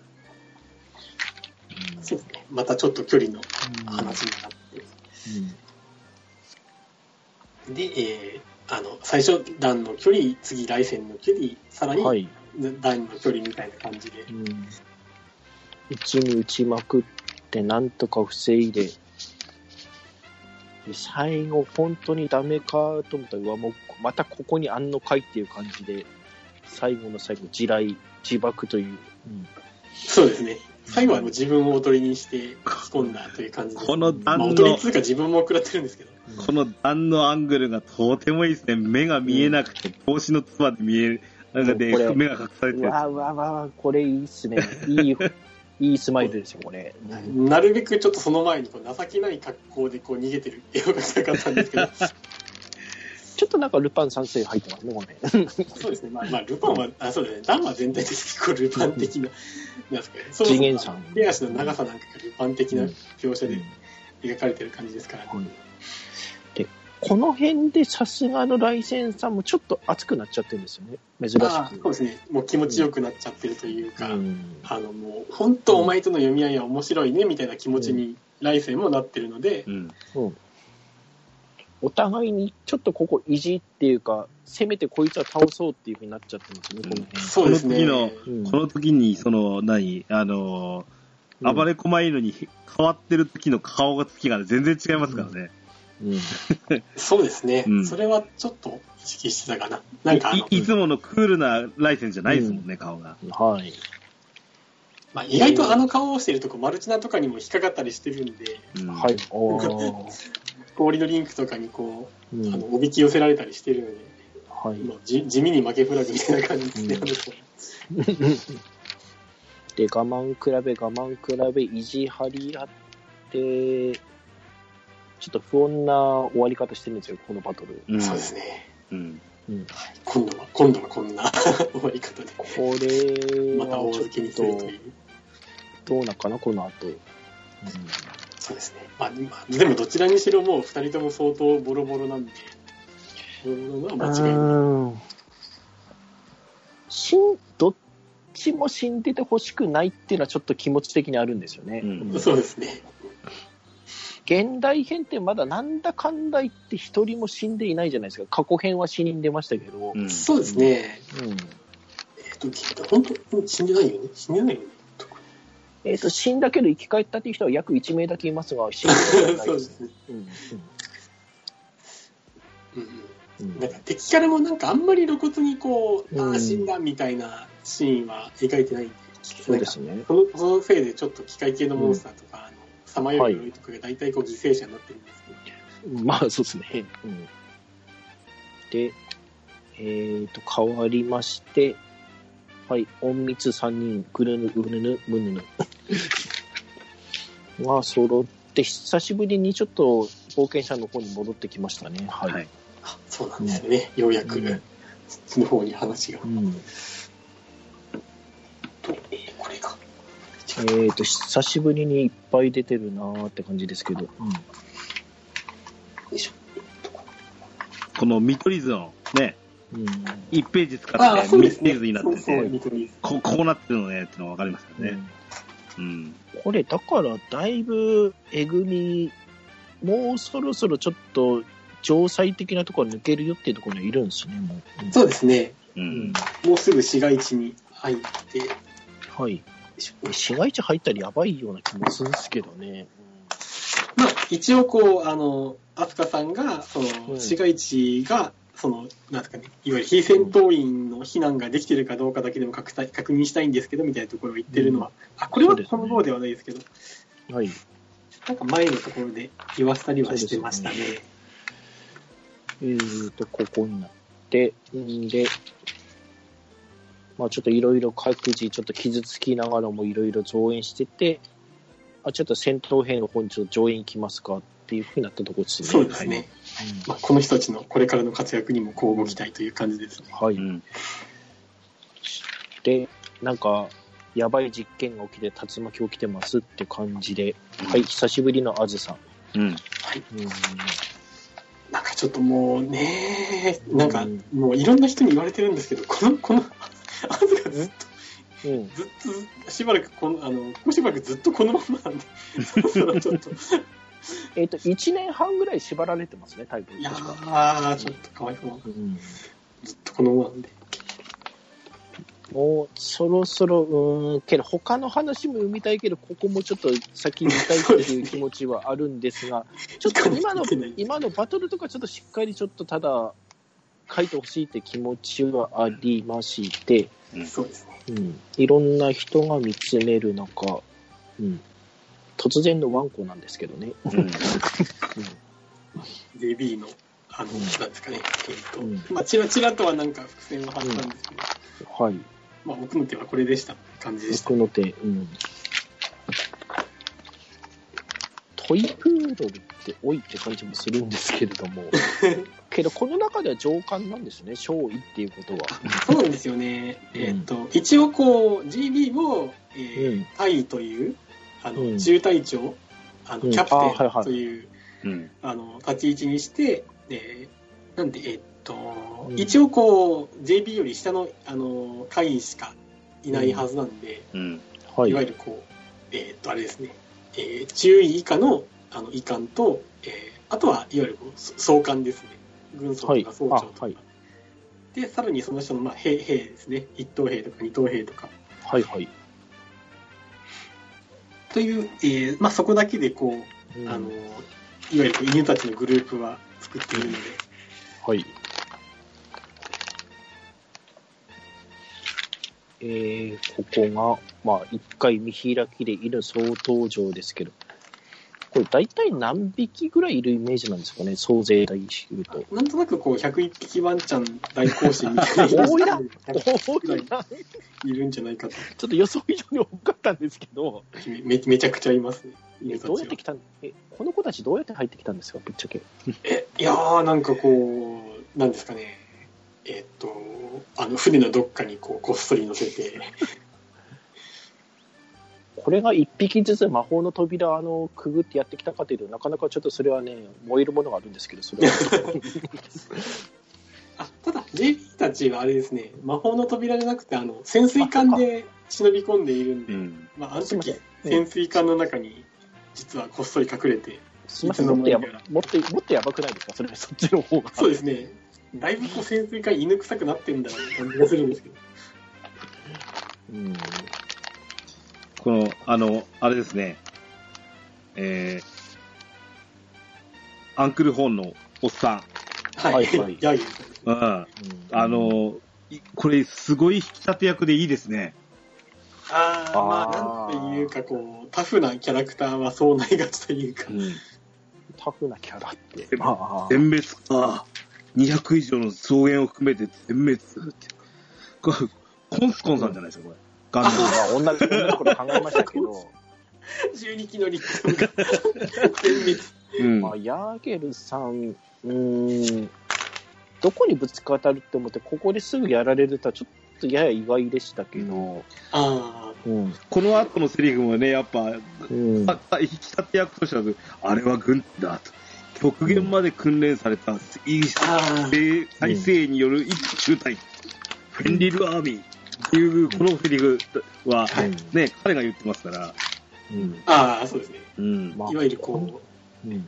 そうですね。またちょっと距離の話になって。で、えー、あの、最初、段の距離、次、来線の距離、さらに、うんはい、段の距離みたいな感じで。うん、打ちに打ちまくってなんとか防いでで最後、本当にダメかと思ったら、うわ、もう、またここにあんのかいっていう感じで、最後の最後、地雷、自爆という。うんそうですね。最後はもう自分をおとりにして引き込んだという感じです。この段まあ、の、おとりっつうか自分も食らってるんですけど。この段のアングルがとてもいいですね。目が見えなくて、帽子のつばで見える。なんかで、目が隠されてる。うわうわうわこれいいっすね。いい、いいスマイルですよ、これ。なるべくちょっとその前にこう情けない格好でこう逃げてる絵を描きたかったんですけど、ちょっとなんかルパン三世入ってますね。そうですね。まあ、まあ、ルパンは、あ、そうですね。ダンは全体的にこうルパン的な、なんですかね。そう次元さん手足の長さなんかがルパン的な描写で描かれてる感じですから、うんこの辺でさすがのライセンさんもちょっと熱くなっちゃってるんですよね。珍しく。まあ、そうですね。もう気持ちよくなっちゃってるというか、うんあの、もう、本当お前との読み合いは面白いね、みたいな気持ちに、来世もなってるのでう、ん。うんお互いにちょっとここ意地っていうか、せめてこいつは倒そうっていうふうになっちゃってますね、この辺。そうですね。このうんこの時に、その、何、あのー、うん暴れ駒犬に変わってる時の顔がつきが全然違いますからね。うんそうですね、うんそれはちょっと意識してたかな。なんかあのいいつものクールなライセンじゃないですもんね、顔が。はい。まあ、意外とあの顔をしてるとこ、マルチナとかにも引っかかったりしてるんで、うんはい。氷のリンクとかにこう、うんあのおびき寄せられたりしてるので、はい。もうじ地味に負けフラグみたいな感じですね、う んで、我慢比べ、我慢比べ、意地張り合って、ちょっと不穏な終わり方してるんですよ、このバトル。うんそうですね。うん。うん、今度は、今度はこんな終わり方で、これまた大はちょ付けにするっとという。どうなんかな、この後。うんそうですね。まあ、まあでもどちらにしろもう二人とも相当ボロボロなんで、ボロボロなのは間違いない。うん死ん、どっちも死んでてほしくないっていうのはちょっと気持ち的にあるんですよね。うんうんそうですね。現代編ってまだなんだかんだ言って一人も死んでいないじゃないですか。過去編は死人出ましたけど。うんそうですね。うんえっ、と、聞いた、本当死んでないよね。死んでないよね。えっ、と、死んだけど生き返ったっていう人は約1名だけいますが、死んではない で。すすね。うんうんうんうん。なんか敵からもなんかあんまり露骨にこう、あうんあ、死んだみたいなシーンは描いてないんで、そうですね。そのそのせいでちょっと機械系のモンスターとか、あのさまよい鎧とかが大体こう犠牲者になってるんですけど、まあ、そうですね。うん、で、えっ、と、変わりまして、はい、隠密3人、ぐるぬ、うぬぬ、むぬぬ。が揃って、久しぶりにちょっと冒険者の方に戻ってきましたね。はい。はい。あそうなんですよね、ようやく、うんそっちの方に話が。うんとこれが。えっ、と、久しぶりにいっぱい出てるなーって感じですけど。よいしょ。この見取り図のね、うん。うん1ページ使って見そうですね。取り図になってて、見取り図ここうなってるのねってのがわかりますよね。うん。これ、だから、だいぶ、えぐみ、もうそろそろちょっと、城塞的なところ抜けるよっていうところにいるんですね、もう。そうですね。ううんん。もうすぐ市街地に入って、よはい。市街地入ったらやばいような気もするんですけどね。まあ、一応こう、あの、飛鳥さんが、そうんの、市街地が、その、なんですかね、いわゆる非戦闘員の避難ができてるかどうかだけでも確認確認したいんですけど、みたいなところを言ってるのは、あ、これはこの号ではないですけど、はい。なんか前のところで言わせたりはしてましたね。えーと、ここになって、んで、まあちょっといろいろ各自ちょっと傷つきながらもいろいろ増援してて、あ、ちょっと戦闘兵の方にちょっと増援行きますかっていうふうになったところですね。そうですね。まあ、この人たちのこれからの活躍にも交互期待という感じですね。はい。で、なんか、やばい実験が起きて竜巻起きてますって感じで、はい、久しぶりのあずさん。うん。うんなんかちょっともうね、なんかうんもういろんな人に言われてるんですけど、この、この、アズがずっと、うん。ずっと、しばらくこの、あの、ここしばらくずっとこのままなんで、そろそろちょっと、えっ、と、1年半ぐらい縛られてますね、タイプ。いや確かー、ちょっとかわいそう。うんずっとこのままで。もうそろそろ、うーん、けど他の話も読みたいけど、ここもちょっと先に見たいっていう気持ちはあるんですが、ちょっと今の今のバトルとかちょっとしっかりちょっとただ書いてほしいって気持ちはありまして、そうですね。うん、いろんな人が見つめる中、うん、突然のワンコなんですけどね。うん。JB の、あの、うんなんですかね、えっ、と、うんまあ、ちらちらとはなんか伏線は張ったんですけど、はい。まあ、僕の手はこれでした感じでした。僕の手、うん。トイプードルって多いって感じもするんですけれども、けどこの中では上官なんですね、勝位っていうことは。そうなんですよね。うんえっ、と、一応こう、GB を、えーうん隊という、あの、うん中隊長、あの、うんキャプテあはいはいンという、うん。あの、立ち位置にして、えーなんで、えっ、と、うん一応こう、JB より下の、あの、会員しかいないはずなんで、うん。はいわゆるこう、えーっと、あれですね、えー中尉以下のあの尉官と、えーあとはいわゆるこうそ総監ですね。軍曹とか総長とか。はいあはいで、さらにその下の、まあ、兵兵ですね。一等兵とか二等兵とか。はいはい。という、えーまあ、そこだけでこう、うん。あの、いわゆる犬たちのグループは作っているので、はい。えー、ここが、まあ、一回見開きで犬総登場ですけど、これ大体何匹ぐらいいるイメージなんですかね、総勢大集と。なんとなくこう、101匹ワンちゃん大行進みたいな多いな100多いな。ちいるんじゃないかと。ょっと予想以上に多かったんですけど、めめちゃくちゃいますね。どうやって来たん？え、この子たちどうやって入ってきたんですか、ぶっちゃけ。え、いやー、なんかこう、なんですかね、えっと、あの、船のどっかにこう、こっそり乗せて、これが一匹ずつ魔法の扉あのくぐってやってきたかというと、なかなかちょっとそれはね、燃えるものがあるんですけど、それは。あ、ただ、JP たちはあれですね、魔法の扉じゃなくて、あの、潜水艦で忍び込んでいるんで、うん。まあ、あの時潜水艦の中に、実はこっそり隠れて、すみません、もっもっともっとやばくないですか、それそっちの方が。そうですね、だいぶこう潜水艦犬臭くなってんだなって感じがするんですけど、うんこの、あの、あれですね。えー、アンクルホーンのおっさはい、はいはい。うん。あの、いこれ、すごい引き立て役でいいですね。あー、まあ、なんていうか、こう、タフなキャラクターはそうなりがちというか、うんタフなキャラって。でまあ、全滅か。200以上の草原を含めて全滅って。これ、コンスコンさんじゃないですか、これ。ガンダム。まあ、女の子の頃考えましたけど、12機のリックが全滅。うん。まあ、ヤーゲルさん、うーん、どこにぶつかるって思って、ここですぐやられるとはちょっとやや意外でしたけど、あうん。この後のセリフもね、やっぱ、うん。あ引き立て役としては、あれは軍だと。極限まで訓練された、いいあー体制による一中隊、フェンリルアーミーっていう、このセリフは、はいね、彼が言ってますから、うん。あー、そうですね。うん。まあいわゆるこう、うん。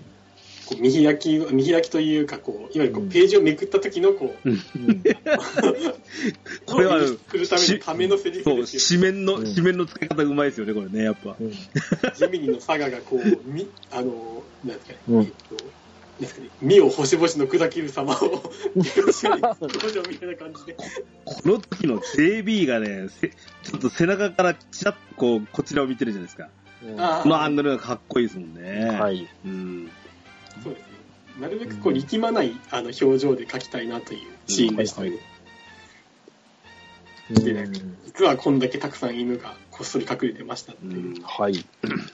こう見開き、見開きというか、こう、いわゆるこううんページをめくった時の、こう、うん。これはを演出するためのためのセリそう、フですよ。紙面の、うん紙面の使い方うまいですよね、これね、やっぱ。うんジミニのサガがこう、み、あの、なんですかね、うんえっと、ですかね、身を星々の砕ける様を、表情みたいな感じで。この時の JB がね、せちょっと背中からちらっとこう、こちらを見てるじゃないですか。あこのアングルがかっこいいですもんね。。はいい。うん。そうですね。なるべくこう力まないあの表情で描きたいなというシーンでしたね。うんで実はこんだけたくさん犬がこっそり隠れてましたっていう。うんはい。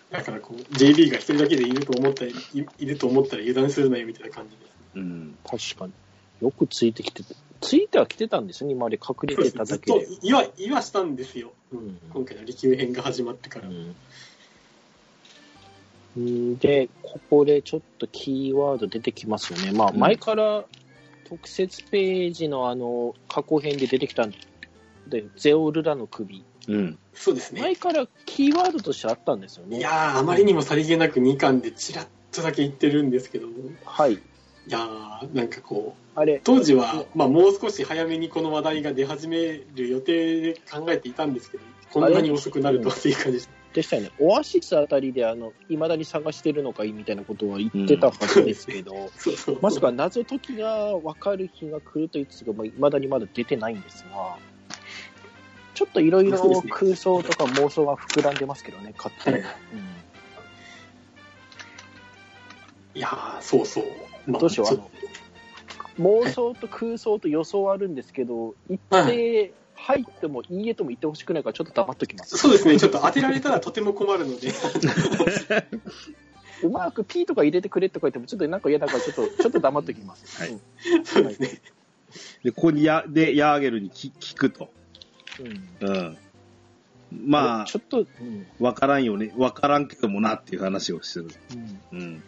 だからこう JB が一人だけでいると思ったらいいると思ったら油断するなよみたいな感じです。うん。確かに。よくついてきてて、ついては来てたんですね、今まで隠れてたずっだけで。と言わ言わしたんですよ。うん今回の利休編が始まってから。うんで、ここでちょっとキーワード出てきますよね。まあ、うん前から特設ページのあの、過去編で出てきたんで、ゼオルラの首。うん。そうですね前。からキーワードとしてあったんですよね。いやー、あまりにもさりげなく2巻でちらっとだけ言ってるんですけど、はい。いやー、なんかこう、あれ、当時は、まあ、もう少し早めにこの話題が出始める予定で考えていたんですけど、こんなに遅くなるとはっていう感じです。でしたよね。オアシスあたりで、あの、未だに探してるのかいみたいなことは言ってたはずですけど、そうそう。まさか謎解きが分かる日が来ると言ってたが、まだにまだ出てないんですが、ちょっといろいろ空想とか妄想が膨らんでますけどね、勝手に。はいいやー、そうそう。まあどうしよう、あの、妄想と空想と予想はあるんですけど、一定入ってもいいえとも言ってほしくないから、ちょっと黙っときます。そうですね、ちょっと当てられたらとても困るので、うまく P とか入れてくれとか言っても、ちょっとなんか嫌だから、ちょっと、ちょっと黙っときます。はいうんそうですね。で、ここにや、で、ヤーゲルに聞聞くと。うんうん。まあち、ょっと、うんわからんよね。わからんけどもなっていう話をしてる。うんうん。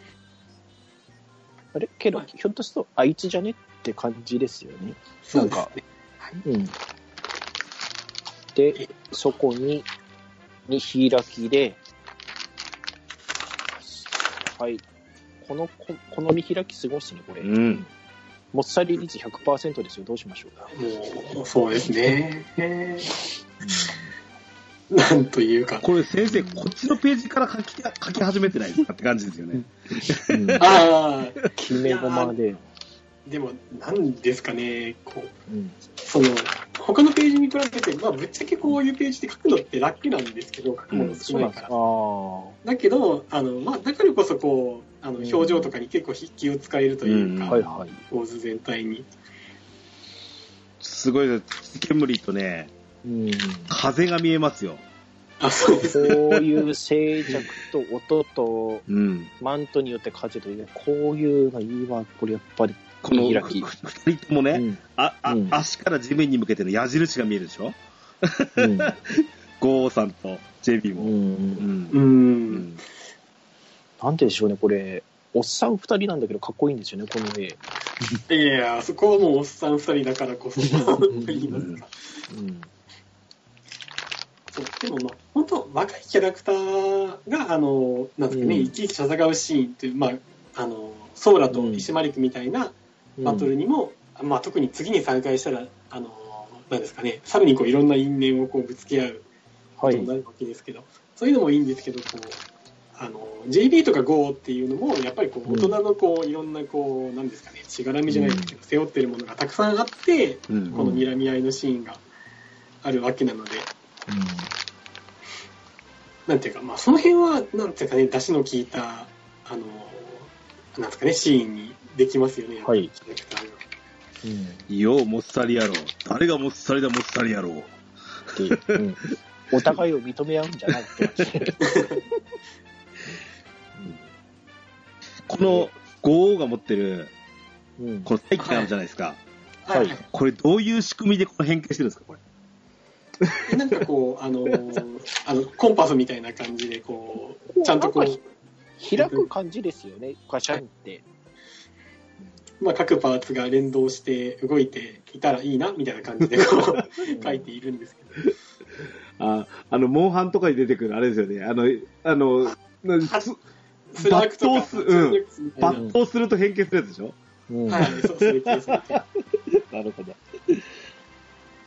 あれ？けど、ひょっとすると、あいつじゃね？って感じですよね。そうですね。うん。で、そこに、に開きで、はい。この、ここの見開きすごいっすね、これ。うん。もっさり率100%ですよ。どうしましょうか。もう、そうですね。なんというか。これ先生、こっちのページから書き、書き始めてないですかって感じですよね。うんああ、決め駒で。でも、なんですかね、こう、うん。その、他のページに比べて、まあ、ぶっちゃけこういうページで書くのって楽なんですけど、書くもの少ないから。ああ。だけど、あの、まあ、だからこそ、こう、あの、うん表情とかに結構気を使えるというか、うんはいはい。構図全体に。すごいです。煙とね、うん。風が見えますよ。あ、そうです。こういう静寂と音とうん。マントによって風という、こういうのいいわ、これやっぱり。この見開き。ふ二人ともね、うんあ、あ、うん足から地面に向けての矢印が見えるでしょ？うん。ゴーさんと JB も。うん。うんう。。うんん。なんてでしょうね、これ。おっさん二人なんだけど、かっこいいんですよね、この絵。いやいや、そこはもうおっさん二人だからこそ、言いますか。うん。そうでもまあ、本当若いキャラクターが、あの、なんですかね、うん生き生き戦うシーンっていう、まあ、あの、ソーラと石丸くみたいなバトルにも、まあ特に次に再開したら、あの、なんですかね、さらにこういろんな因縁をこうぶつけ合うはいことに。なるわけですけど、そういうのもいいんですけど、こう、あの、JB とか GO っていうのも、やっぱりこう、大人のこう、いろんなこう、なんですかね、しがらみじゃないですけど、背負ってるものがたくさんあって、うん。この睨み合いのシーンがあるわけなので、なんていうか、まあ、その辺は、なんていうかね、出汁の効いた、あの、なんですかね、シーンにできますよね、はい。よう、もっさり野郎。誰がもっさりだ、もっさり野郎。お互いを認め合うんじゃないって。この、ゴーが持ってる、うん。この大気があるじゃないですか。はいこれどういう仕組みでこの変形してるんですか、これ？でなんかこう、あのーあの、コンパスみたいな感じで、こう、ちゃんとこう、開く感じですよね、ガシャンって。まあ、各パーツが連動して動いていたらいいな、みたいな感じで、こう、書いているんですけど。あ、あの、モンハンとかに出てくる、あれですよね。あの、あの、スラークとか、抜刀すうんみたいな抜刀すると変形するやつでしょ？うんはい、そう、す。なるほど。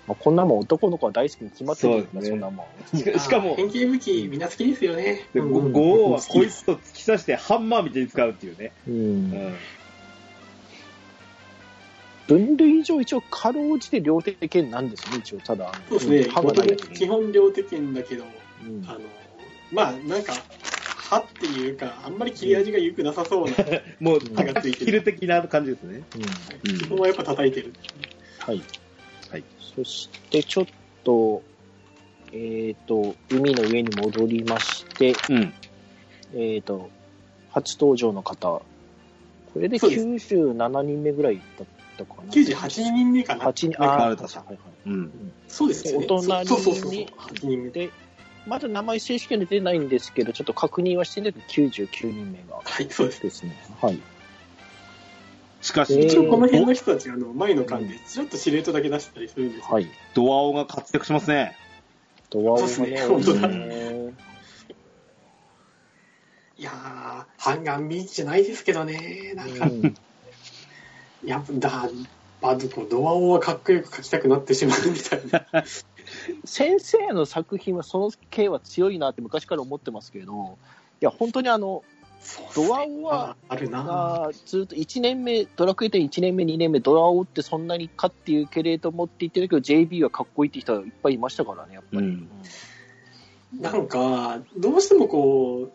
まあ、こんなもん男の子は大好きに決まってるんだそうですねそんなもん。しかも、変形武器、みんな好きですよね。でうんうんゴーはこい好つと突き刺してハンマーみたいに使うっていうね。う。うんん。分類上一応かろうじて両手剣なんですね、一応。ただ、きそうですね。基本両手剣だけど、うんあの、まあ、なんか、歯っていうか、あんまり切れ味が良くなさそうな、もう、歯がついてる。キル的な感じですね。うんうん基本はやっぱ叩いてる。はい。はい。そして、ちょっと、えっ、と、海の上に戻りまして、うん。えっ、と、初登場の方。これでそうです97人目ぐらいだったかな？98人目かな。8人、ああ、あれだったはいはい。うん。そうですよね。お隣にそうそうそうそう。8人目。で、まだ名前正式には出てないんですけど、ちょっと確認はしてないけど、99人目が。はい、そうです。ですね。はい。しかし、えー一応この辺の人たち、あの、前の間で、ちょっとシルエットだけ出したりするんですよ。はい。ドアオが活躍しますね。ドアオがね、そうですね本当ね。いやー、半眼ビーチじゃないですけどね、なんか、うんやっぱだ、まあ、こうドアオはかっこよく描きたくなってしまうみたいな。先生の作品はその系は強いなって昔から思ってますけど、いや、本当にあの、ドアオは、あるな。がずっと1年目、ドラクエ10 1年目、2年目、ドラオってそんなにかっていうけれどもって言ってるけど、JB はかっこいいって人はいっぱいいましたからね、やっぱり。うん。なんか、どうしてもこ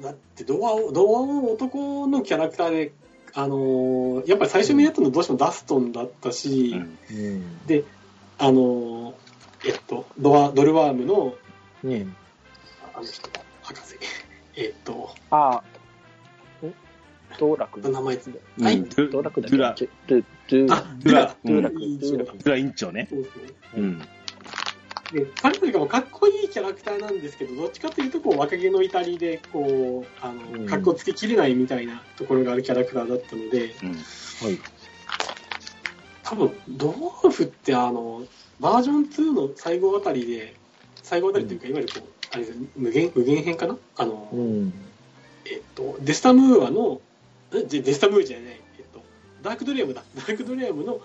う、だってドアオ、ドアオの男のキャラクターで、あのーやっぱり最初にやったのどうしてもダストンだったし、うんうん。で、あのーえっと、ドア、ドルワームの、うんあの人、博士。えっと、ああ、ん道楽名前、うんはい。道楽だっドゥラけドゥ、ドラ。ドゥラドゥラドゥラ委員長ね。そうそううん。で、彼というかもうかっこいいキャラクターなんですけど、どっちかというと、こう、若気の至りで、こう、あうんの、かっこつけきれないみたいなところがあるキャラクターだったので、うん。はい。多分、ドワーフってあの、バージョン2の最後あたりで、最後あたりというか、いわゆるこう、あれですね無限、無限編かな？あの、うん。えっと、デスタムーアの、えデデスタムーアじゃない、えっと、ダークドレアムだ。ダークドレアムの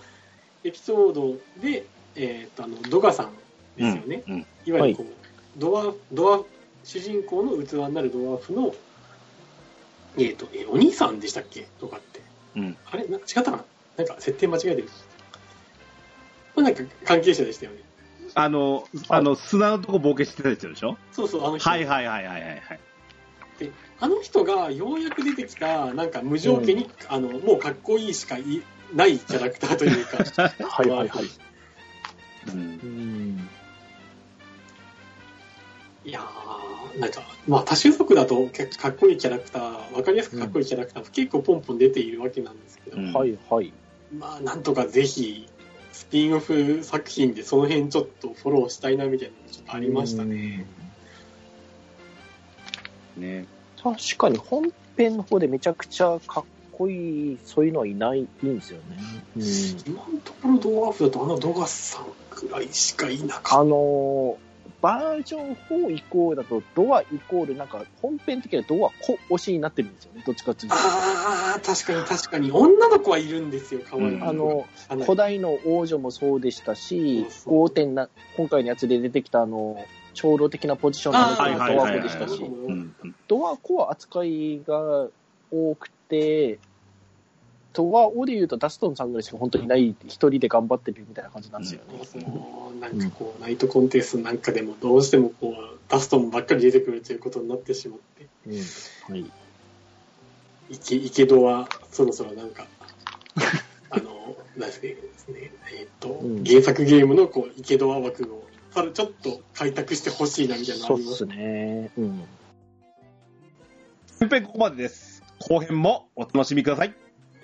エピソードで、えっと、あの、ドガさんですよね。うん。いわゆるこう、ドワーフ、ドワーフ、主人公の器になるドワーフの、えっ、と、えお兄さんでしたっけ？とかって。うん。あれ？なんか違ったかな？なんか設定間違えてる。まあなんか関係者でしたよね。あの、あの、砂のとこ冒険してたやつでしょ？そうそう、あの人。はいはいはいはいはいはい。であの人がようやく出てきた、なんか無条件に、あの、もうかっこいいしかいないキャラクターというか、はいはいはい。うんう。ん。いやー、なんか、まあ多種族だと結構かっこいいキャラクター、わかりやすくかっこいいキャラクター、結構ポンポン出ているわけなんですけど、うんはいはい。まあなんとかぜひ、スピンオフ作品でその辺ちょっとフォローしたいなみたいなのがちょっとありましたね。ね。確かに本編の方でめちゃくちゃかっこいい、そういうのはいない、いいんですよね。うん。今のところドワーフだとあのドガスさんくらいしかいなかあっのーバージョン4以降だと、ドアイコール、なんか、本編的にはドア小推しになってるんですよね、どっちかっていうた。と。ああ、確かに確かに。女の子はいるんですよ、可愛いうんあの、古代の王女もそうでしたしそう、そう5点な、今回のやつで出てきたあの、長老的なポジションのドアはいはいコでしたし、うん。ドアコは扱いが多くて、ドアオで言うとダストンさんぐらいしか本当にいない、一人で頑張ってるみたいな感じなんですよね。そのなんかこう、ナイトコンテストなんかでもどうしてもこう、ダストンばっかり出てくるということになってしまって、うん。はい。池池戸はそろそろなんか、あの、なんですね、えっ、と、うん原作ゲームのこう、池戸は枠を、さらちょっと開拓してほしいなみたいなのあそうっりますすね。うん。前編ここまでです。後編もお楽しみください。